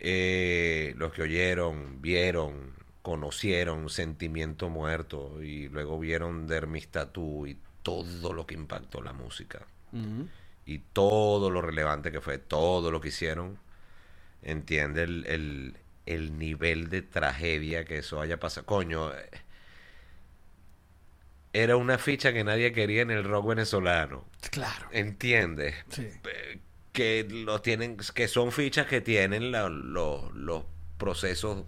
Eh, los que oyeron, vieron, conocieron Sentimiento Muerto y luego vieron Dermis Tattoo y todo lo que impactó la música Ujú. Y todo lo relevante que fue, todo lo que hicieron, entiende el, el- el nivel de tragedia que eso haya pasado. Coño, eh, era una ficha que nadie quería en el rock venezolano, Claro. ¿entiendes? Sí. Eh, Que lo tienen, que son fichas que tienen la- lo- los procesos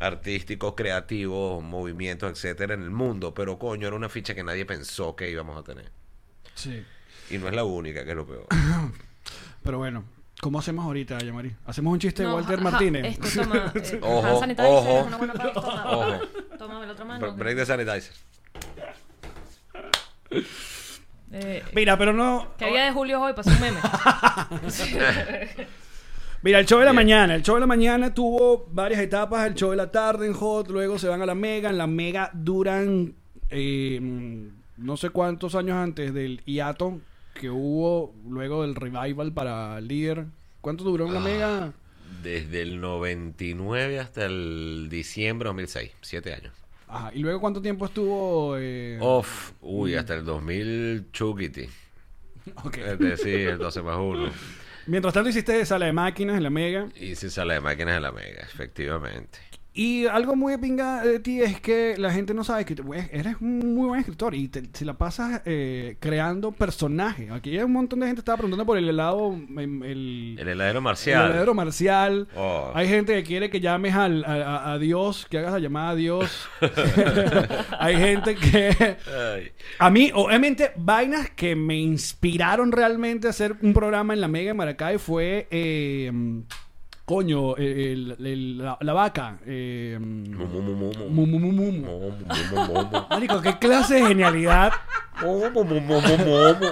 artísticos, creativos, movimientos, etcétera, en el mundo, pero coño, era una ficha que nadie pensó que íbamos a tener. Sí. Y no es la única, que es lo peor. Pero bueno, ¿cómo hacemos ahorita, Yamari? ¿Hacemos un chiste de No, Walter Martínez? Esto toma. eh, Ojo, hand sanitizer, ojo. es una buena. Ojo. Toma la otra mano. Bre- Break de sanitizer. Eh, Mira, pero no. ¿Qué día de julio es hoy? Pasó un meme. Mira, el show de la Bien. mañana. El show de la mañana tuvo varias etapas. El show de la tarde en Hot, luego se van a la Mega. En la Mega duran eh, no sé cuántos años antes del hiato que hubo luego del revival para líder. ¿Cuánto duró en la Mega? Desde el 99 hasta el diciembre de 2006. Siete años. Ajá. ¿Y luego cuánto tiempo estuvo? eh, Off. Uy, hasta el 2000 Chukiti. ok. Es decir, el 12 más 1. Mientras tanto hiciste sala de máquinas en la Mega. Y sin sala de máquinas de la Mega, efectivamente. Y algo muy de pinga de ti es que la gente no sabe que eres un muy buen escritor y te, la pasas eh, creando personajes. Aquí hay un montón de gente que estaba preguntando por el helado, em, el, El heladero el marcial. heladero marcial. Oh. Hay gente que quiere que llames al, a, Dios, que hagas la llamada a Dios. hay gente que... A mí, obviamente, vainas que me inspiraron realmente a hacer un programa en la Mega en Maracay fue... eh, coño, el- el- la, la vaca. eh. Marico, qué clase de genialidad.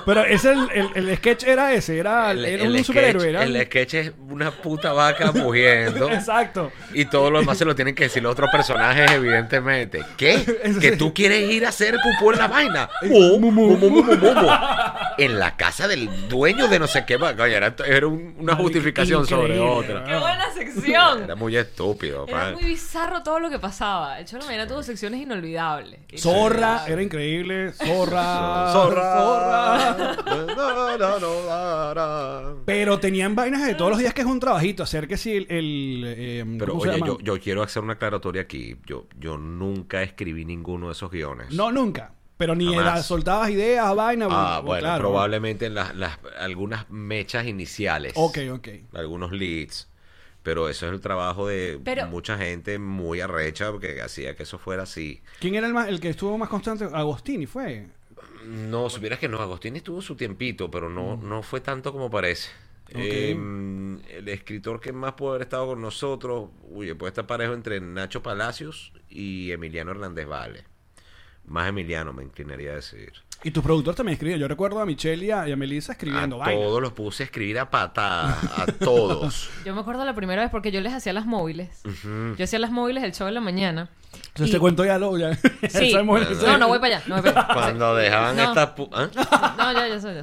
Pero ese el, el, el sketch era ese, era, El, era el un sketch, superhéroe. Era el sketch es una puta vaca mugiendo. Exacto. Y todo lo demás se lo tienen que decir los otros personajes, evidentemente. ¿Qué? ¿Que tú quieres ir a hacer pupú en la vaina? En la casa del dueño de no sé qué. va- Coño, era, era un- una justificación sobre otra. ¡Qué buena sección! Era muy estúpido. Era muy bizarro todo lo que pasaba. El la mañana tuvo secciones inolvidables. Zorra, era increíble. Zorra. Zorra. Zorra. No, no, no, no, no. Pero tenían vainas de todos los días que es un trabajito. Hacer que si el. el, eh, Pero ¿cómo se oye, yo, yo quiero hacer una aclaratoria aquí. Yo, yo nunca escribí ninguno de esos guiones. No, nunca. Pero ni era- soltabas ideas a vaina. Ah, bueno, claro. probablemente en las, las- algunas mechas iniciales. Ok, ok. Algunos leads. Pero eso es el trabajo de Pero- mucha gente muy arrecha que hacía que eso fuera así. ¿Quién era el, más, el que estuvo más constante? Agostini fue. No, supieras que no, Agostini tuvo su tiempito, pero no, no fue tanto como parece. Mm. Eh, el escritor que más puede haber estado con nosotros, uy, puede estar parejo entre Nacho Palacios y Emiliano Hernández Vale. Más Emiliano, me inclinaría a decir. Y tus productores también escribían. Yo recuerdo a Michelle y a, y a Melissa escribiendo a todos los puse a escribir a patadas, a todos. Yo me acuerdo la primera vez porque yo les hacía las móviles. Yo hacía las móviles el show de la mañana. Entonces Y- te cuento ya lo. Ya. Sí. No, No, no voy para allá. No, voy para allá. Cuando dejaban No. estas... ¿Ah? No, ya, ya ya.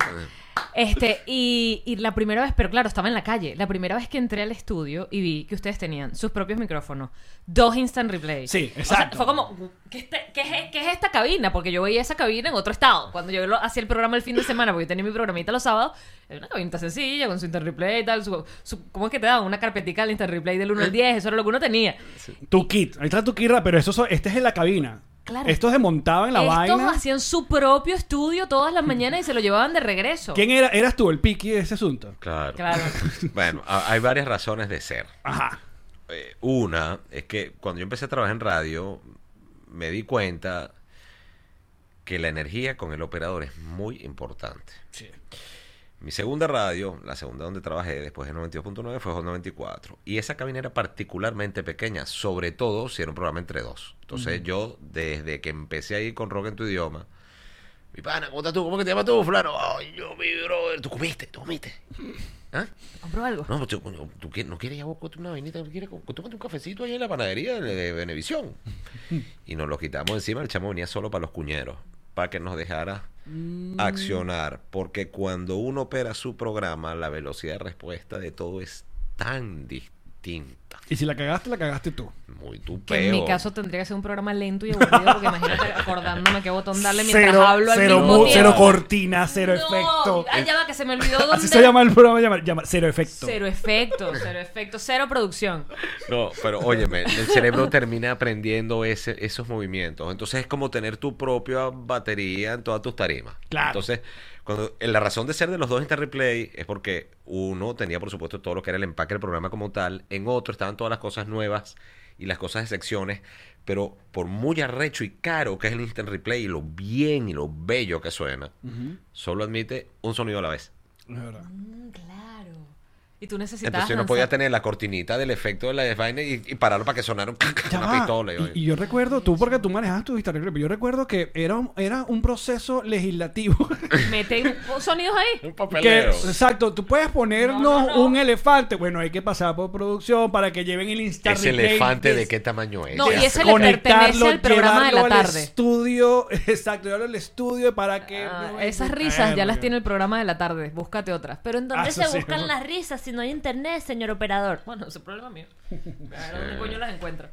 Este, y, y la primera vez, pero claro, estaba en la calle. La primera vez que entré al estudio y vi que ustedes tenían sus propios micrófonos, dos instant replay. Sí, O sea, exacto. fue como, ¿qué, este- qué es, qué es esta cabina? Porque yo veía esa cabina en otro estado. Cuando yo lo- hacía el programa el fin de semana, porque yo tenía mi programita los sábados, era una cabinita sencilla, con su instant replay y tal. su- su- ¿Cómo es que te daban? Una carpetica al instant replay del 1 al 10, eso era lo que uno tenía. Tu kit. Ahí está tu kit, pero eso, so- este es en la cabina. Claro. Estos se montaban en la Estos vaina. hacían su propio estudio todas las mañanas y se lo llevaban de regreso. ¿Quién era? ¿Eras tú el piqui de ese asunto? Claro. Claro. Bueno, hay varias razones de ser. Ajá. Eh, una es que cuando yo empecé a trabajar en radio, me di cuenta que la energía con el operador es muy importante. Sí. Mi segunda radio, la segunda donde trabajé después de 92.9 fue Hot 94. Y esa cabina era particularmente pequeña, sobre todo si era un programa entre dos. Entonces yo, desde que empecé ahí con Rock en tu idioma, mi pana, ¿cómo estás tú? ¿Cómo que te llamas tú, fulano? Ay, yo, mi brother, ¿tú comiste? ¿Tú comiste? ¿Ah? ¿Compró algo? No, pues tú, ¿tú quieres- no quieres ya vos una vainita, no quieres tómate un cafecito ahí en la panadería de, de Venevisión. y nos lo quitamos encima, el chamo venía solo para los cuñeros, para que nos dejara accionar, porque cuando uno opera su programa, la velocidad de respuesta de todo es tan distinta. Y si la cagaste, la cagaste tú. Muy tu Que en mi peo. caso tendría que ser un programa lento y aburrido, porque imagínate acordándome qué botón darle mientras Cero, hablo al cero, mismo mu- tiempo. cero cortina, cero No, efecto. Ay, ya va, que se me olvidó dónde. Así se llama el programa, llama, llama cero efecto. Cero efecto, cero efecto, cero producción. No, pero óyeme, el cerebro termina aprendiendo ese, esos movimientos. Entonces es como tener tu propia batería en todas tus tarimas. Claro. Entonces, cuando, en la razón de ser de los dos Instant Replay es porque uno tenía, por supuesto, todo lo que era el empaque del programa como tal. En otro estaban todas las cosas nuevas y las cosas de secciones. Pero por muy arrecho y caro que es el Instant Replay y lo bien y lo bello que suena, solo admite un sonido a la vez. Es verdad. Mm, claro. Y tú necesitabas. Entonces uno lanzar- podía tener la cortinita del efecto de la vaina y, y pararlo para que sonara un- Ya una va. pistola. y- yo recuerdo, tú porque tú manejabas tu pero yo recuerdo que era un, era un proceso legislativo. Meten sonidos ahí. Un que, papelero. exacto, tú puedes ponernos No, no, no. un elefante. Bueno, hay que pasar por producción para que lleven el Instant Ese elefante de qué tamaño es. No, y ese le pertenece al programa de la llevarlo al tarde. estudio, exacto, llevarlo al estudio para que... Ah, no, esas ay, risas ya las tiene el programa de la tarde. Búscate otras. Pero ¿en dónde Ah, se buscan ¿no? las risas si no hay internet, señor operador? Bueno, ese es problema mío. A ver dónde coño las encuentro.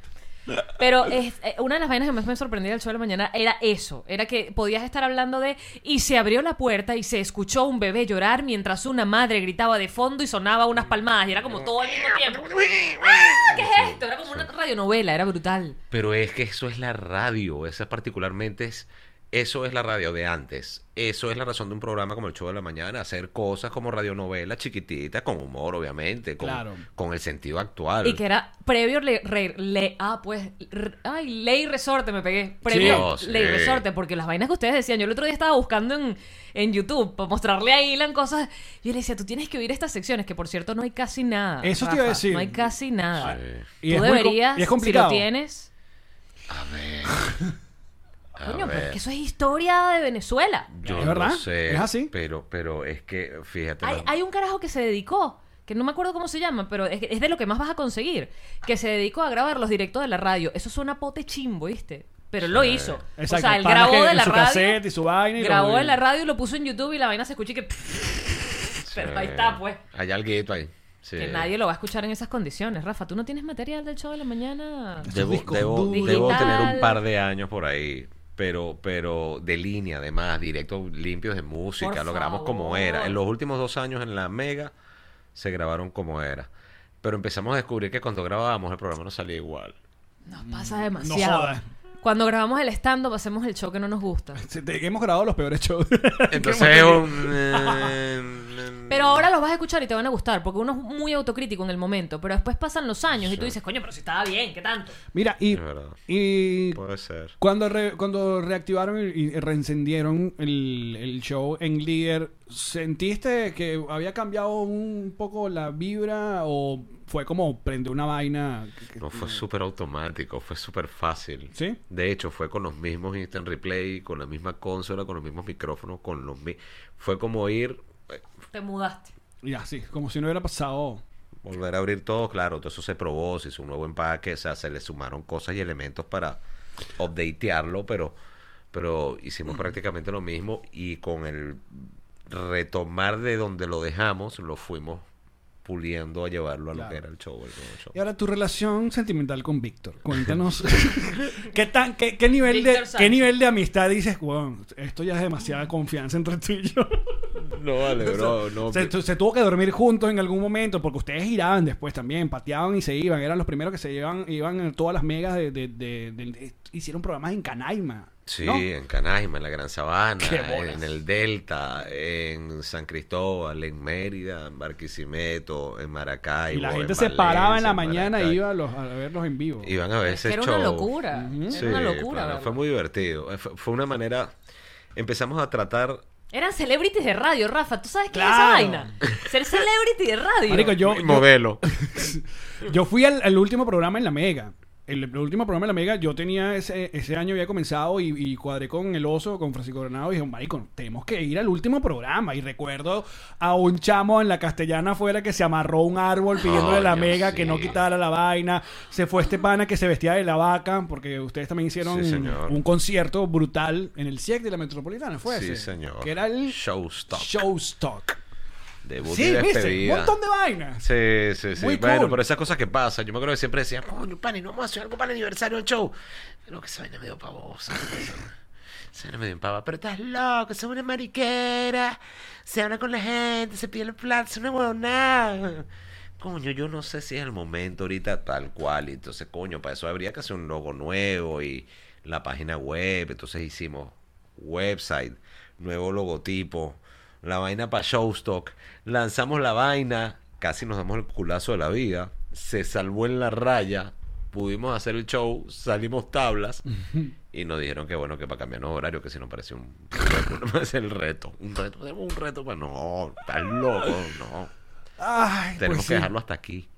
Pero es, eh, una de las vainas que más me sorprendía del show de la mañana era eso. Era que podías estar hablando de... Y se abrió la puerta y se escuchó un bebé llorar mientras una madre gritaba de fondo y sonaba unas palmadas. Y era como todo al mismo tiempo. ¡Ah! ¿Qué es esto? Era como una radionovela. Era brutal. Pero es que eso es la radio. Esa particularmente es. Eso es la radio de antes. Eso es la razón de un programa como el show de la mañana. Hacer cosas como radionovelas chiquititas, con humor, obviamente. Con, Claro. con el sentido actual. Y que era previo le, re- le- ah, pues, ay, ley resorte me pegué. Previo Sí. ley Oh, sí. resorte, porque las vainas que ustedes decían, yo el otro día estaba buscando en, en YouTube para mostrarle a Ilan cosas. Yo le decía, tú tienes que oír estas secciones, que por cierto no hay casi nada. Eso te iba a decir. No hay casi nada. Y Tú es muy deberías, y es complicado. si lo tienes. A ver. Coño, pero ver. es que eso es historia de Venezuela. Yo ¿Es no verdad? sé, ¿Es así? Pero, pero es que, fíjate. Hay, la- hay un carajo que se dedicó, que no me acuerdo cómo se llama, pero es, es de lo que más vas a conseguir, que se dedicó a grabar los directos de la radio. Eso suena pote chimbo, ¿viste? Pero lo hizo. Exacto, o sea, él grabó de la su radio. cassette y su vaina y lo- grabó en la radio y lo puso en YouTube y la vaina se escucha y que. Pero ahí Sí. está, pues. Hay alguito ahí. Sí. Que nadie lo va a escuchar en esas condiciones. Rafa, ¿tú no tienes material del show de la mañana? Debo, debo- debo tener un par de años por ahí. Pero, pero de línea, además, directos limpios de música. Por lo grabamos como era. En los últimos dos años en la Mega se grabaron como era. Pero empezamos a descubrir que cuando grabábamos el programa no salía igual. Nos pasa demasiado. jodas. Cuando grabamos el stand-up hacemos el show que no nos gusta. Hemos grabado los peores shows. Entonces es un... eh, Pero ahora los vas a escuchar y te van a gustar, porque uno es muy autocrítico en el momento, pero después pasan los años y tú dices, coño, pero si estaba bien, ¿qué tanto? Mira, y, Es verdad. y Puede ser. cuando, re- cuando reactivaron y y reencendieron el, el show en Líder, ¿sentiste que había cambiado un poco la vibra o fue como prender una vaina? que- que- No, fue súper automático, fue súper fácil. ¿Sí? De hecho, fue con los mismos instant replay, con la misma consola, con los mismos micrófonos, con los mi- Fue como ir, Te mudaste. Ya, sí, como si no hubiera pasado. volver a abrir todo, claro, todo eso se probó, se hizo un nuevo empaque, o sea, se le sumaron cosas y elementos para updatearlo, pero, pero hicimos prácticamente lo mismo y con el retomar de donde lo dejamos, lo fuimos puliendo a llevarlo a lo que era el show. el nuevo show. Y ahora tu relación sentimental con Víctor. Cuéntanos. ¿Qué, tan, qué, qué nivel de, ¿Qué nivel de amistad dices, "Wow, esto ya es demasiada confianza entre tú y yo? No, vale, bro, no. se, tu- se tuvo que dormir juntos en algún momento porque ustedes giraban después también, pateaban y se iban. Eran los primeros que se iban, iban en todas las megas de... de- de- de- de- hicieron programas en Canaima. Sí, ¿no? en Canaima, en la Gran Sabana, Qué bolas. en el Delta, en San Cristóbal, en Mérida, en Barquisimeto, en Maracaibo. Y la gente en se paraba en la Valencia, mañana e Maracay. iba a, los- a verlos en vivo. Iban a ver Es que ese era show. una locura. Sí, Era una locura. pero fue muy divertido. Eh, Fue, fue una manera. Empezamos a tratar. Eran celebrities de radio, Rafa. ¿Tú sabes qué es esa vaina? Ser celebrity de radio. Marico, yo, modelo. Yo fui al, al último programa en La Mega. El, el último programa en La Mega, yo tenía ese, ese año, había comenzado y, y cuadré con el oso, con Francisco Granado, y dije, marico, tenemos que ir al último programa. Y recuerdo a un chamo en la castellana afuera que se amarró a un árbol pidiéndole a La Mega sí. que no quitara la vaina. Se fue este pana que se vestía de la vaca, porque ustedes también hicieron Sí, un concierto brutal en el CIEC de la Metropolitana, ¿fue Sí, ese? señor. Que era el Showstock. Showstock. Debut Sí, y viste, un montón de vainas. Sí, sí, sí. Muy bueno, cool. pero esas cosas que pasan. Yo me acuerdo que siempre decía, coño, pane, no vamos a hacer algo para el aniversario del show. Pero que esa vaina medio pavosa. Se medio en pava. Pero estás loco, es una mariquera. Se habla con la gente, se pide el plan, es una huevonada. Coño, yo no sé si es el momento ahorita tal cual. Entonces, coño, para eso habría que hacer un logo nuevo y la página web. Entonces hicimos website, nuevo logotipo, la vaina para Showstock. Lanzamos la vaina, casi nos damos el culazo de la vida. Se salvó en la raya, pudimos hacer el show, salimos tablas y nos dijeron que bueno, que para cambiarnos horario, que si no parecía un, no parecía el reto. Un reto, tenemos un reto, pues no, estás loco, no. Ay, Tenemos pues que sí. dejarlo hasta aquí.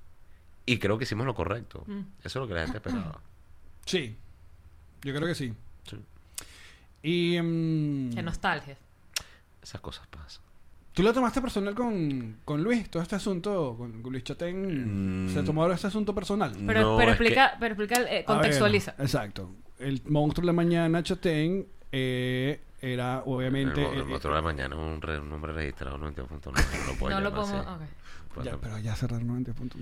Y creo que hicimos lo correcto. Eso es lo que la gente esperaba. Sí, yo creo que sí. Sí. Y mm, Qué nostalgia. Esas cosas pasan. tú lo tomaste personal con, con Luis, todo este asunto, con, con Luis Chatén, Mm. se tomó este asunto personal. Pero, No, pero es que- explica, pero explica, eh, contextualiza. ver, exacto. El monstruo de la mañana, Chatén, eh, era obviamente... el, eh, el otro de la mañana es un, re- un nombre registrado 90.9. No lo puedo No lo llamar podemos. así. ok. Puedo ya, pero ya cerraron 90.9.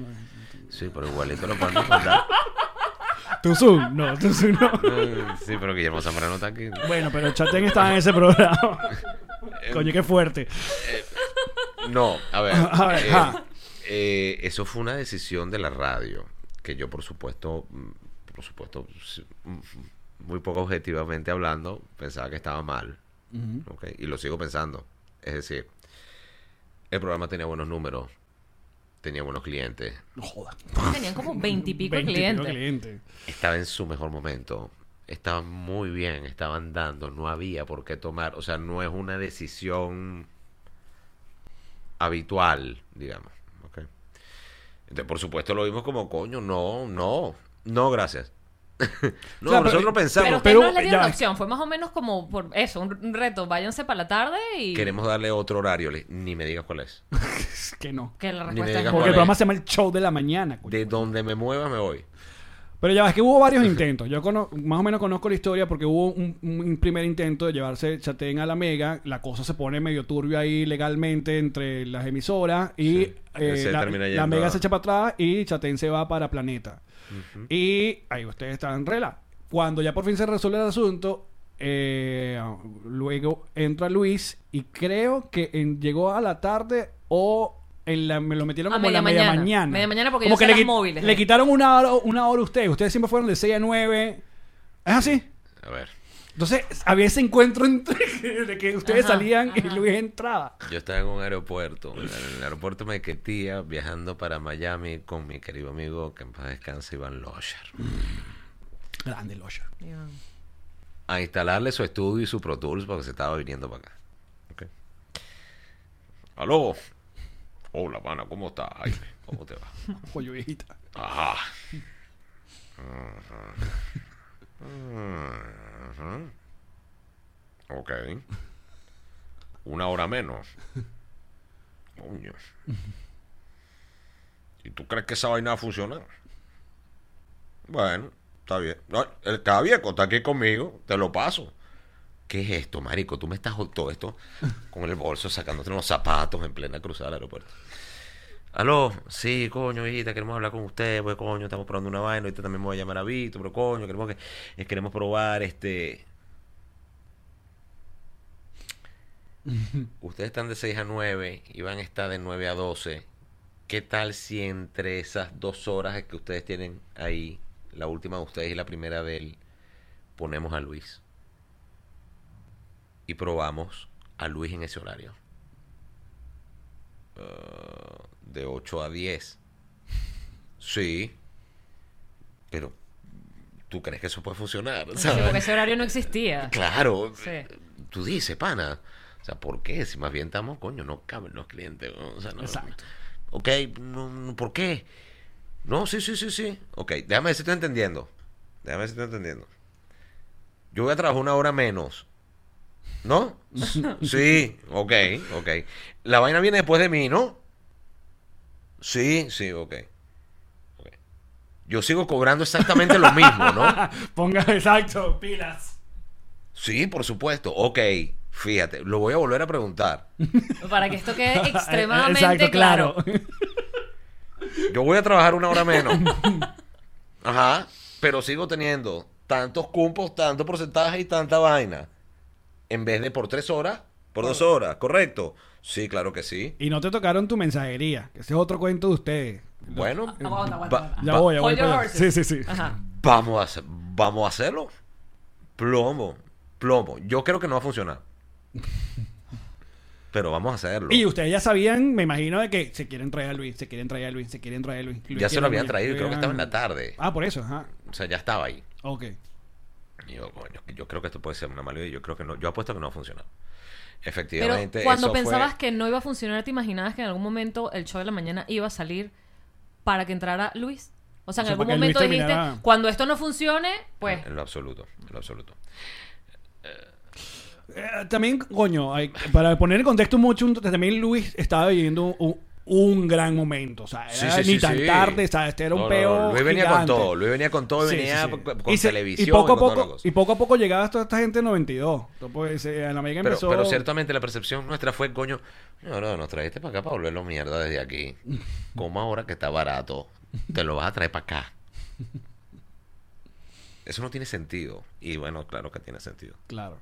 Sí, pero igualito lo podemos encontrar. ¿Tu Zoom? No, tu Zoom no. Eh, sí, pero Guillermo Zambrano está aquí. Bueno, pero Chatén estaba en ese programa. Coño, qué fuerte. No, a ver. A ver, eh, eh, eso fue una decisión de la radio. Que yo, por supuesto, mm, por supuesto, sí, mm, muy poco objetivamente hablando, pensaba que estaba mal. ¿ok? Y lo sigo pensando. Es decir, el programa tenía buenos números, tenía buenos clientes, No jodas. Tenían como veintipico 20 y pico clientes. clientes. estaba en su mejor momento. Estaban muy bien, estaban dando, no había por qué tomar, o sea, no es una decisión habitual, digamos. Entonces, por supuesto, lo vimos como, coño, no, no, no, gracias. no, Claro, nosotros pero- pensamos, Pero no le dieron ya. opción. Fue más o menos como por eso, un reto. Váyanse para la tarde y. queremos darle otro horario, le- ni me digas cuál es. Es que no. Que la Ni me respuesta es. Porque el programa se llama el show de la mañana. coño. De donde me mueva, me voy. Pero ya ves que hubo varios intentos. Yo más o menos conozco la historia porque hubo un, un primer intento de llevarse Chatén a la Mega. La cosa se pone medio turbio ahí legalmente entre las emisoras y Sí. eh, Se la, Mega a- se echa para atrás y Chatén se va para Planeta. Y ahí ustedes están rela. Cuando ya por fin se resuelve el asunto, eh, luego entra Luis y creo que en- llegó a la tarde o en la- me lo metieron A como en la media mañana. mañana. Media mañana porque como yo que le, las móviles, le eh. quitaron una hora, una hora a ustedes. Ustedes siempre fueron de 6 a 9. ¿Es así? A ver, Entonces había ese encuentro entre de que ustedes Ajá, salían y. Luis entraba. yo estaba en un aeropuerto, en el aeropuerto Mequetía, viajando para Miami con mi querido amigo, que en paz descanse, Iván Losher. Grande Losher. a instalarle su estudio y su Pro Tools porque se estaba viniendo para acá. Ok. Aló. Hola, pana, ¿cómo estás? Jaime? ¿Cómo te va? Pollo viejita. Ajá. Ok. Una hora menos. Coño. ¿Y tú crees que esa vaina va a funcionar? Bueno, está bien. No, el Cabieco está aquí conmigo, te lo paso. ¿Qué es esto, marico? Tú me estás todo esto con el bolso sacándote unos zapatos en plena cruzada del aeropuerto. Aló, sí, coño, hijita, queremos hablar con usted, pues coño, estamos probando una vaina, ahorita también me voy a llamar a Vito, pero coño, queremos que eh, queremos probar este Ustedes están de 6 a 9 y van a estar de 9 a 12. ¿Qué tal si entre esas dos horas que ustedes tienen ahí, la última de ustedes y la primera de él, ponemos a Luis? Y probamos a Luis en ese horario. Ah, de 8 a 10. Sí. Pero, ¿tú crees que eso puede funcionar? Sí, ¿Sabes? porque ese horario no existía. Claro. Sí. Tú dices, pana. O sea, ¿por qué? Si más bien estamos, coño, no caben los clientes. ¿no? O sea, no, Exacto. Ok, no, no, ¿por qué? No, sí, sí, sí, sí. Ok, déjame ver si estoy entendiendo. Déjame ver si estoy entendiendo. Yo voy a trabajar una hora menos. ¿No? Sí, ok, ok. La vaina viene después de mí, ¿no? Sí, sí, ok. Ok. Yo sigo cobrando exactamente lo mismo, ¿no? Ponga, exacto, pilas. Sí, por supuesto. Ok, fíjate, lo voy a volver a preguntar. Para que esto quede extremadamente Exacto, claro. Yo voy a trabajar una hora menos. Ajá, pero sigo teniendo tantos cumpos, tanto porcentaje y tanta vaina. En vez de por tres horas, por dos horas, ¿correcto? Sí, claro que sí. Y no te tocaron tu mensajería, que ese es otro cuento de ustedes. Bueno, Aguanta, aguanta, va- aguanta. Ya voy, ya. Sí, sí, sí. Ajá. vamos, a hacer- vamos a hacerlo. Plomo, plomo. Yo creo que no va a funcionar. Pero vamos a hacerlo. Y ustedes ya sabían, me imagino, de que se quieren traer a Luis, se quieren traer a Luis, se quieren traer a Luis. Luis ya se lo habían traído, creo que estaba en la tarde. Ah, por eso, ajá. O sea, ya estaba ahí. Ok. Y yo, coño, yo creo que esto puede ser una mala idea. Yo creo que no. Yo apuesto que no va a funcionar. Pero Efectivamente. cuando eso fue- pensabas que no iba a funcionar, ¿te imaginabas que en algún momento el show de la mañana iba a salir para que entrara Luis? O sea, en O sea, algún momento dijiste, cuando esto no funcione, pues... En lo absoluto, en lo absoluto. Eh, también, coño, hay- para poner en contexto mucho, también Luis estaba viviendo un, un gran momento. O sea, era Sí, sí, ni sí, tan tarde, o sea, este era un No. Luis venía gigante. con todo, Luis venía con todo, venía con, con Y se- televisión Y poco, a poco, y poco a poco llegaba toda esta gente en 92. Entonces, eh, en la Pero, empezó. pero ciertamente la percepción nuestra fue, coño, no, no, nos trajiste para acá para volverlo mierda desde aquí. Como ahora que está barato, te lo vas a traer para acá. Eso no tiene sentido. Y bueno, claro que tiene sentido. Claro.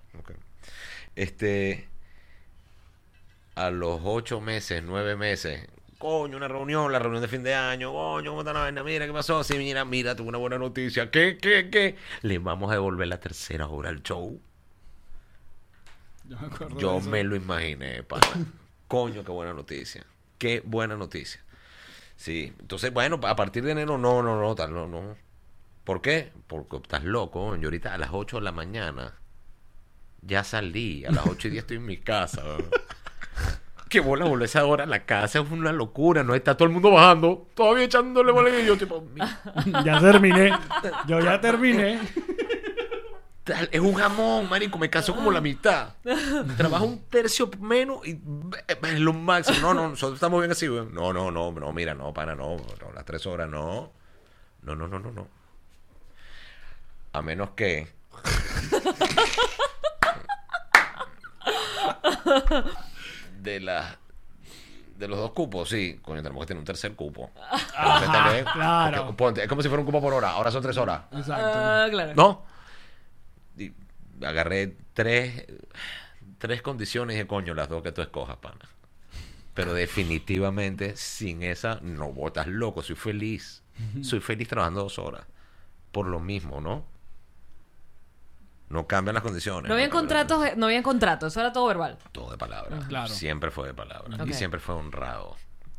Este. A los ocho meses, nueve meses. Coño, una reunión, la reunión de fin de año. Coño, ¿cómo está la vaina? Mira, ¿qué pasó? Sí, mira, mira, tuve una buena noticia. ¿Qué, qué, qué? Le vamos a devolver la tercera hora al show. Yo me Yo lo imaginé, pana. Coño, qué buena noticia. Qué buena noticia. Sí, entonces, bueno, a partir de enero, no, no, no, tal, no, no. ¿Por qué? Porque estás loco. Yo ahorita a las 8 de la mañana ya salí. A las 8 y 10 estoy en mi casa. Qué bola volver esa hora la casa. Es una locura. No está todo el mundo bajando. Todavía echándole bola y yo, tipo, Ya terminé. Yo ya terminé. Tal, es un jamón, marico, me cansó como la mitad. Trabajo un tercio menos y es lo máximo. No, no, nosotros estamos bien así, güey. No, no, no, no, mira, no, para, no, no, las tres horas, no. No, no, no, no, no. A menos que. De las. De los dos cupos, sí. Coño, tenemos que tener un tercer cupo. Tal vez- claro. porque, ponte, es como si fuera un cupo por hora. Ahora son tres horas. Exacto. Ah, claro. ¿No? Y agarré tres, tres condiciones de coño, las dos que tú escojas, pana. Pero definitivamente sin esa, no botas loco, soy feliz. Soy feliz trabajando dos horas. Por lo mismo, ¿no? No cambian las condiciones. No habían contratos, no habían contratos, eso era todo verbal. todo de palabra. Claro. Siempre fue de palabra. Y siempre fue honrado.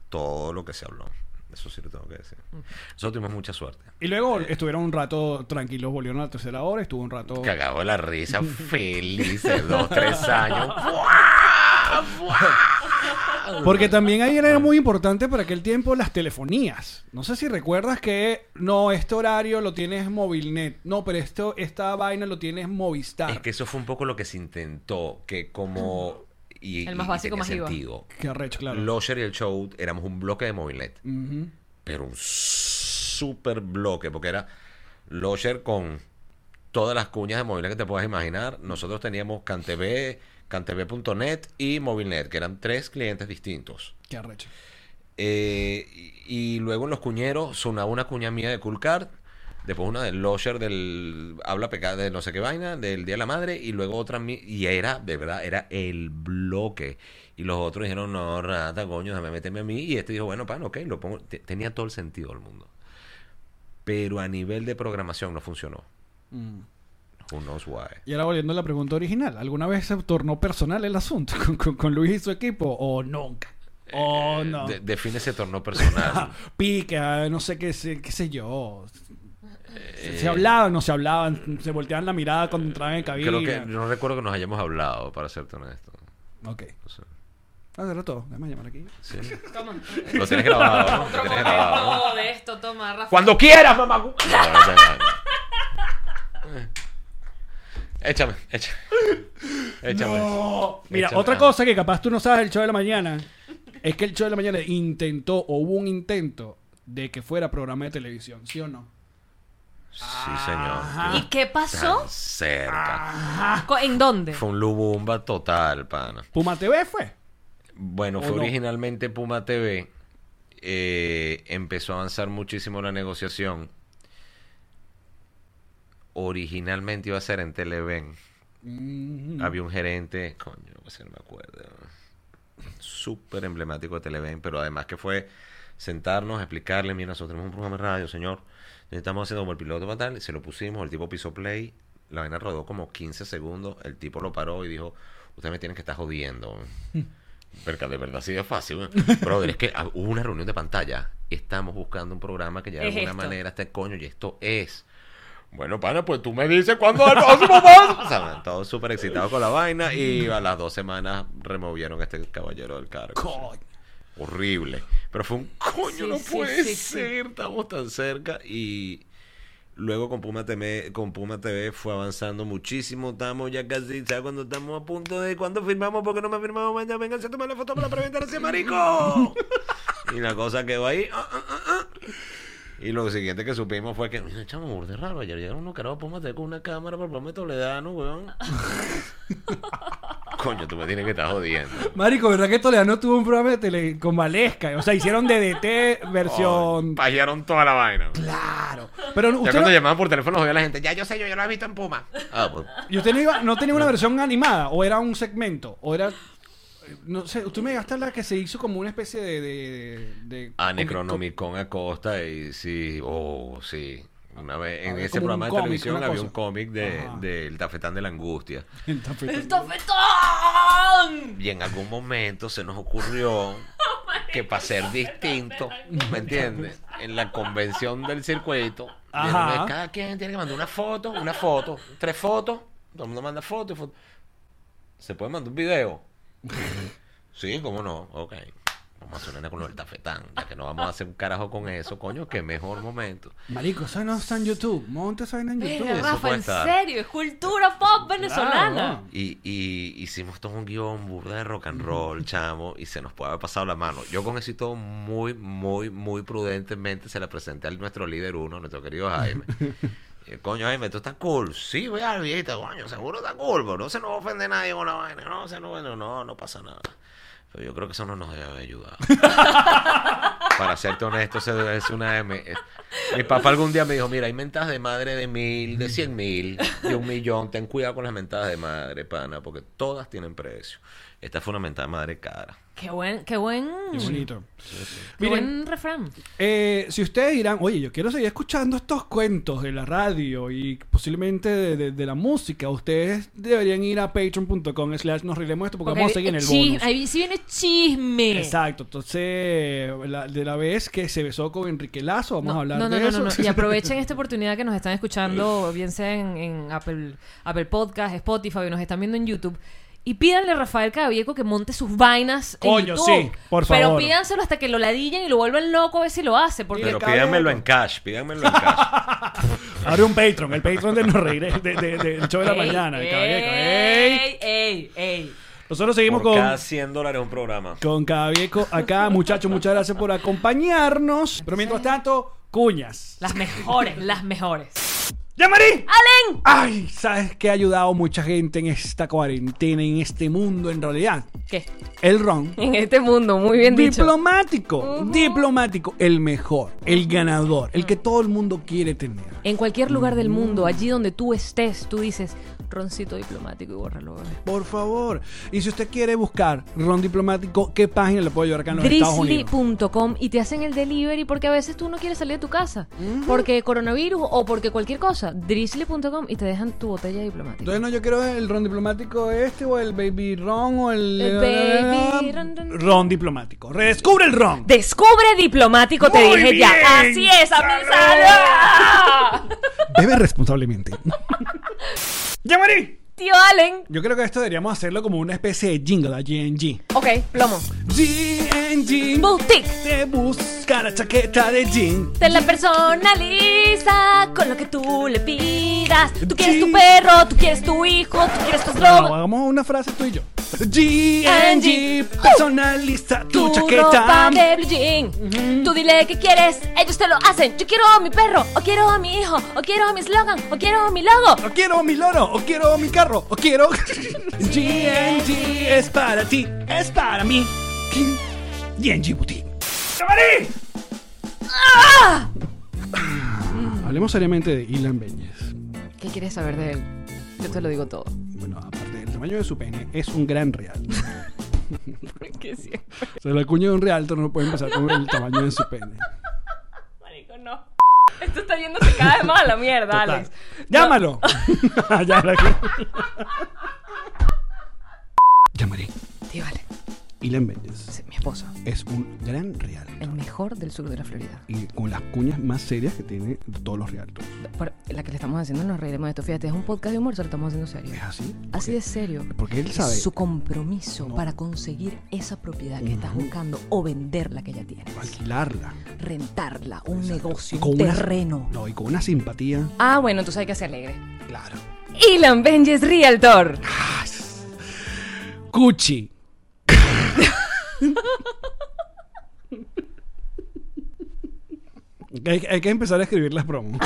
Todo lo que se habló. Eso sí lo tengo que decir. Nosotros tuvimos mucha suerte. Y luego estuvieron un rato tranquilos, volvieron a la tercera hora, estuvo un rato. Cagado de la risa, felices, dos, tres años. ¡Buah! ¡Buah! Porque también ahí era muy importante para aquel tiempo las telefonías. No sé si recuerdas que no, este horario lo tienes Movilnet. No, pero esto, esta vaina lo tienes Movistar. Es que eso fue un poco lo que se intentó, que como... Y, El más y- básico, más sentido. Qué arrecho, claro. Losher y el show éramos un bloque de Movilnet, Ujú. pero un super bloque, porque era Losher con todas las cuñas de movilidad que te puedas imaginar. Nosotros teníamos CanTV, CanTV.net y Movilnet, que eran tres clientes distintos. Qué arrecho. Eh, y, y luego en los cuñeros sonaba una cuña mía de Cool Card, después una del Losher del Habla Pecado de no sé qué vaina, del Día de la Madre, y luego otra mi- y era, de verdad, era el bloque. Y los otros dijeron, no, rata, coño, déjame meterme a mí. Y este dijo, bueno, pan, ok, lo pongo. Te- Tenía todo el sentido del mundo. Pero a nivel de programación no funcionó. Mm. Who knows why. Y ahora volviendo a la pregunta original, ¿alguna vez se tornó personal el asunto con, con- con Luis y su equipo o nunca? O Eh, no. de- define ese torneo personal. Pique, ah, no sé qué, sé- qué sé yo. Se, Eh, se hablaban, no se hablaban, se volteaban la mirada cuando entraban en cabina. Creo que no recuerdo que nos hayamos hablado, para serte honesto. Ok. O sea, Hacerlo todo. Déjame llamar aquí. sí. Toma. Lo tienes grabado, ¿no? Lo tienes grabado, de esto, toma, Rafa. Cuando quieras, mamá. No, no, no, no. Eh. Échame, échame. Échame. No. Mira, Échame. otra cosa que capaz tú no sabes del show de la mañana es que el show de la mañana intentó o hubo un intento de que fuera programa de televisión, ¿sí o no? Sí, señor. ¿Y qué pasó? Tan cerca. Co- ¿En dónde? Fue un lubumba total, pana. Puma TV fue. Bueno, ¿O fue no? originalmente Puma TV. Eh, empezó a avanzar muchísimo la negociación. Originalmente iba a ser en Televen. Mm. Había un gerente, coño, no me acuerdo. Súper emblemático de Televen, pero además que fue sentarnos, explicarle, mira, nosotros tenemos un programa de radio, señor. Estamos haciendo como el piloto para tal, se lo pusimos, el tipo pisó play, la vaina rodó como 15 segundos, el tipo lo paró y dijo, ustedes me tienen que estar jodiendo. Verga, de verdad, sí es fácil. Brother, es que ah, hubo una reunión de pantalla estamos buscando un programa que ya de Es alguna esto. manera esté coño y esto es. Bueno, pana, pues tú me dices cuándo el próximo paso. O sea, todos súper excitados con la vaina y a las dos semanas removieron a este caballero del cargo. Coño. Horrible. Pero fue un coño, Sí, no sí, puede sí, sí. ser, estamos tan cerca y luego con Puma TV, con Puma TV fue avanzando muchísimo, estamos ya casi, ¿sabes? Cuando estamos a punto de cuando firmamos, porque no me firmamos, venga, venga, se toma la foto para preventar ese marico. y la cosa quedó ahí. ah, ah, ah, ah. Y lo siguiente que supimos fue que, mira, chamo, burde raro, ayer llegaron unos carajos Puma TV con una cámara para el programa de Toledano, weón. Coño, tú me tienes que estar jodiendo. Marico, ¿verdad que Toledano tuvo un programa de tele con Valesca? O sea, hicieron DDT versión... Payaron toda la vaina. Claro. Pero Ya usted, cuando no, llamaban por teléfono jodía a la gente, ya yo sé, yo, yo lo he visto en Puma. Ah, pues. ¿y usted no, iba- no tenía una versión animada? ¿O era un segmento? ¿O era...? No sé, usted me gasta la que se hizo como una especie de... de, de- A con- Necronomicon Acosta y sí, oh, sí. Una vez en ese programa de cómic, televisión había un cómic de, Ajá. del Tafetán de la Angustia. ¡El con- tofetón! Y en algún momento se nos ocurrió que para ser distinto, ¿me entiendes? En la convención del circuito, Ajá. cada quien tiene que mandar una foto, una foto, tres fotos, todo el mundo manda fotos y fotos. ¿Se puede mandar un video? Sí, cómo no, ok. Vamos a hacer una con lo del tafetán, ya que no vamos a hacer un carajo con eso, coño, qué mejor momento. Marico, eso no está en YouTube. Monte esa vaina en YouTube. Mira, eso Rafa, en estar. serio, es cultura pop venezolana. Claro. Y, y hicimos todo un guion burda de rock and roll, chamo, y se nos puede haber pasado la mano. Yo con eso y todo muy, muy, muy prudentemente se la presenté a nuestro líder uno, nuestro querido Jaime. Y, coño, Jaime, ¿tú estás cool? Sí, voy a viejita, coño, seguro está cool, pero no se nos ofende nadie con la vaina, no, se no, bueno, no, no pasa nada. Pero yo creo que eso no nos debe haber ayudado. Para serte honesto, eso es una... M. Mi papá algún día me dijo, mira, hay mentadas de madre de mil, de cien mil, de un millón. Ten cuidado con las mentadas de madre, pana, porque todas tienen precio. Esta fue una mentada de madre cara. Qué buen, qué buen, Qué bonito. qué Miren, buen refrán. Eh, si ustedes dirán, oye, yo quiero seguir escuchando estos cuentos de la radio y posiblemente de, de- de la música, ustedes deberían ir a patreon.com slash nos reiremos de esto porque, Porque vamos a seguir en el bonus. Ahí sí viene chisme. Exacto, entonces la- de la vez que se besó con Enrique Lazo, vamos No, a hablar no, no, de no, eso. no, no. Y aprovechen esta oportunidad que nos están escuchando, bien sea en, en Apple, Apple Podcast, Spotify, o nos están viendo en YouTube. Y pídanle a Rafael Cabieco que monte sus vainas en Coño, YouTube. sí, por Pero favor. pídanselo hasta que lo ladillen y lo vuelvan loco a ver si lo hace. Porque Pero pídanmelo en cash, pídanmelo en cash. Abre un Patreon, el Patreon de nos reiré, de, de- de- del show de la Ey, mañana. de Cabieco, ey. ey, ey, ey. Nosotros seguimos Por con... cada 100 dólares un programa. Con Cabieco acá, muchachos, muchas gracias por acompañarnos. Pero mientras tanto, cuñas. Las mejores, las mejores. ¡Llamarí! ¡Alen! Ay, ¿sabes qué ha ayudado mucha gente en esta cuarentena, en este mundo en realidad? ¿Qué? El ron. En este mundo, muy bien dicho. Diplomático, diplomático, el mejor, el ganador, el que todo el mundo quiere tener. En cualquier lugar del mundo, allí donde tú estés, tú dices roncito diplomático y bórralo, bebé. Por favor. Y si usted quiere buscar ron diplomático, ¿qué página le puedo llevar acá en los Estados Unidos? Drizzly.com y te hacen el delivery porque a veces tú no quieres salir de tu casa. Porque coronavirus o porque cualquier cosa. Drizzly.com y te dejan tu botella diplomática. Entonces no, yo quiero el ron diplomático este o el baby ron o el... El baby ron, ron. Ron diplomático. Redescubre el ron. Descubre diplomático, te dije ya. Así es, a mi ¡Salud! salud. Bebe responsablemente. ¡Llamarí! Tío Allen. Yo creo que esto deberíamos hacerlo como una especie de jingle a GNG. Ok, plomo. GNG Boutique. te busca la chaqueta de jean. Te la personaliza con lo que tú le pidas. Tú quieres tu perro, tú quieres tu hijo, tú quieres tu No, eslogan. hagamos una frase tú y yo. GNG personaliza tu, Tu chaqueta. ropa de blue jean. Tú dile qué quieres, ellos te lo hacen. Yo quiero a mi perro, o quiero a mi hijo, o quiero a mi eslogan, o quiero a mi logo. O quiero mi loro, o quiero mi carro, o quiero. GNG es para ti, es para mí. GNG Boutique. ¡Llamarí! ¡Ah! Hablemos seriamente de Ilan Beñez. ¿Qué quieres saber de él? Yo te lo digo todo. Bueno, aparte del tamaño de su pene, es un gran real. Que sí. O sea, la cuña de un realtor no puede empezar con el tamaño de su pene. Marico, no. Esto está yéndose cada vez más a la mierda, Total. Alex. ¡Llámalo! Llamaré. Tío Alex, Ilan sí, mi esposo. es un gran real. El mejor del sur de la Florida. Y con las cuñas más serias que tiene todos los realtors. Por- la que le estamos haciendo nos reiremos de esto. Fíjate, es un podcast de humor, se lo estamos haciendo serio. ¿Es así? Así de serio. Porque él sabe. Su compromiso No. para conseguir esa propiedad que estás buscando o venderla que ya tienes. Alquilarla. Rentarla, un negocio, un una- terreno. No, y con una simpatía. Ah, bueno, entonces hay que ser alegre. Claro. Ilan Benjes Realtor. Cuchi. hay, hay que empezar a escribir las promos.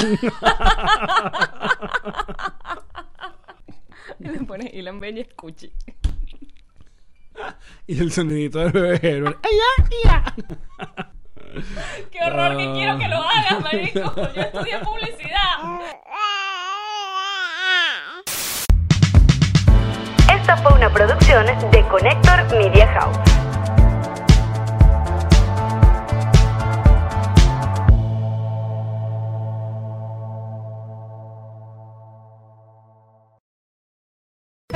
Y le pones Ilan Benjes Cuchi. y el sonidito del bebé Herbert. Qué horror que quiero que lo hagas, marico. Yo estudié publicidad. Esta fue una producción de Connector Media House.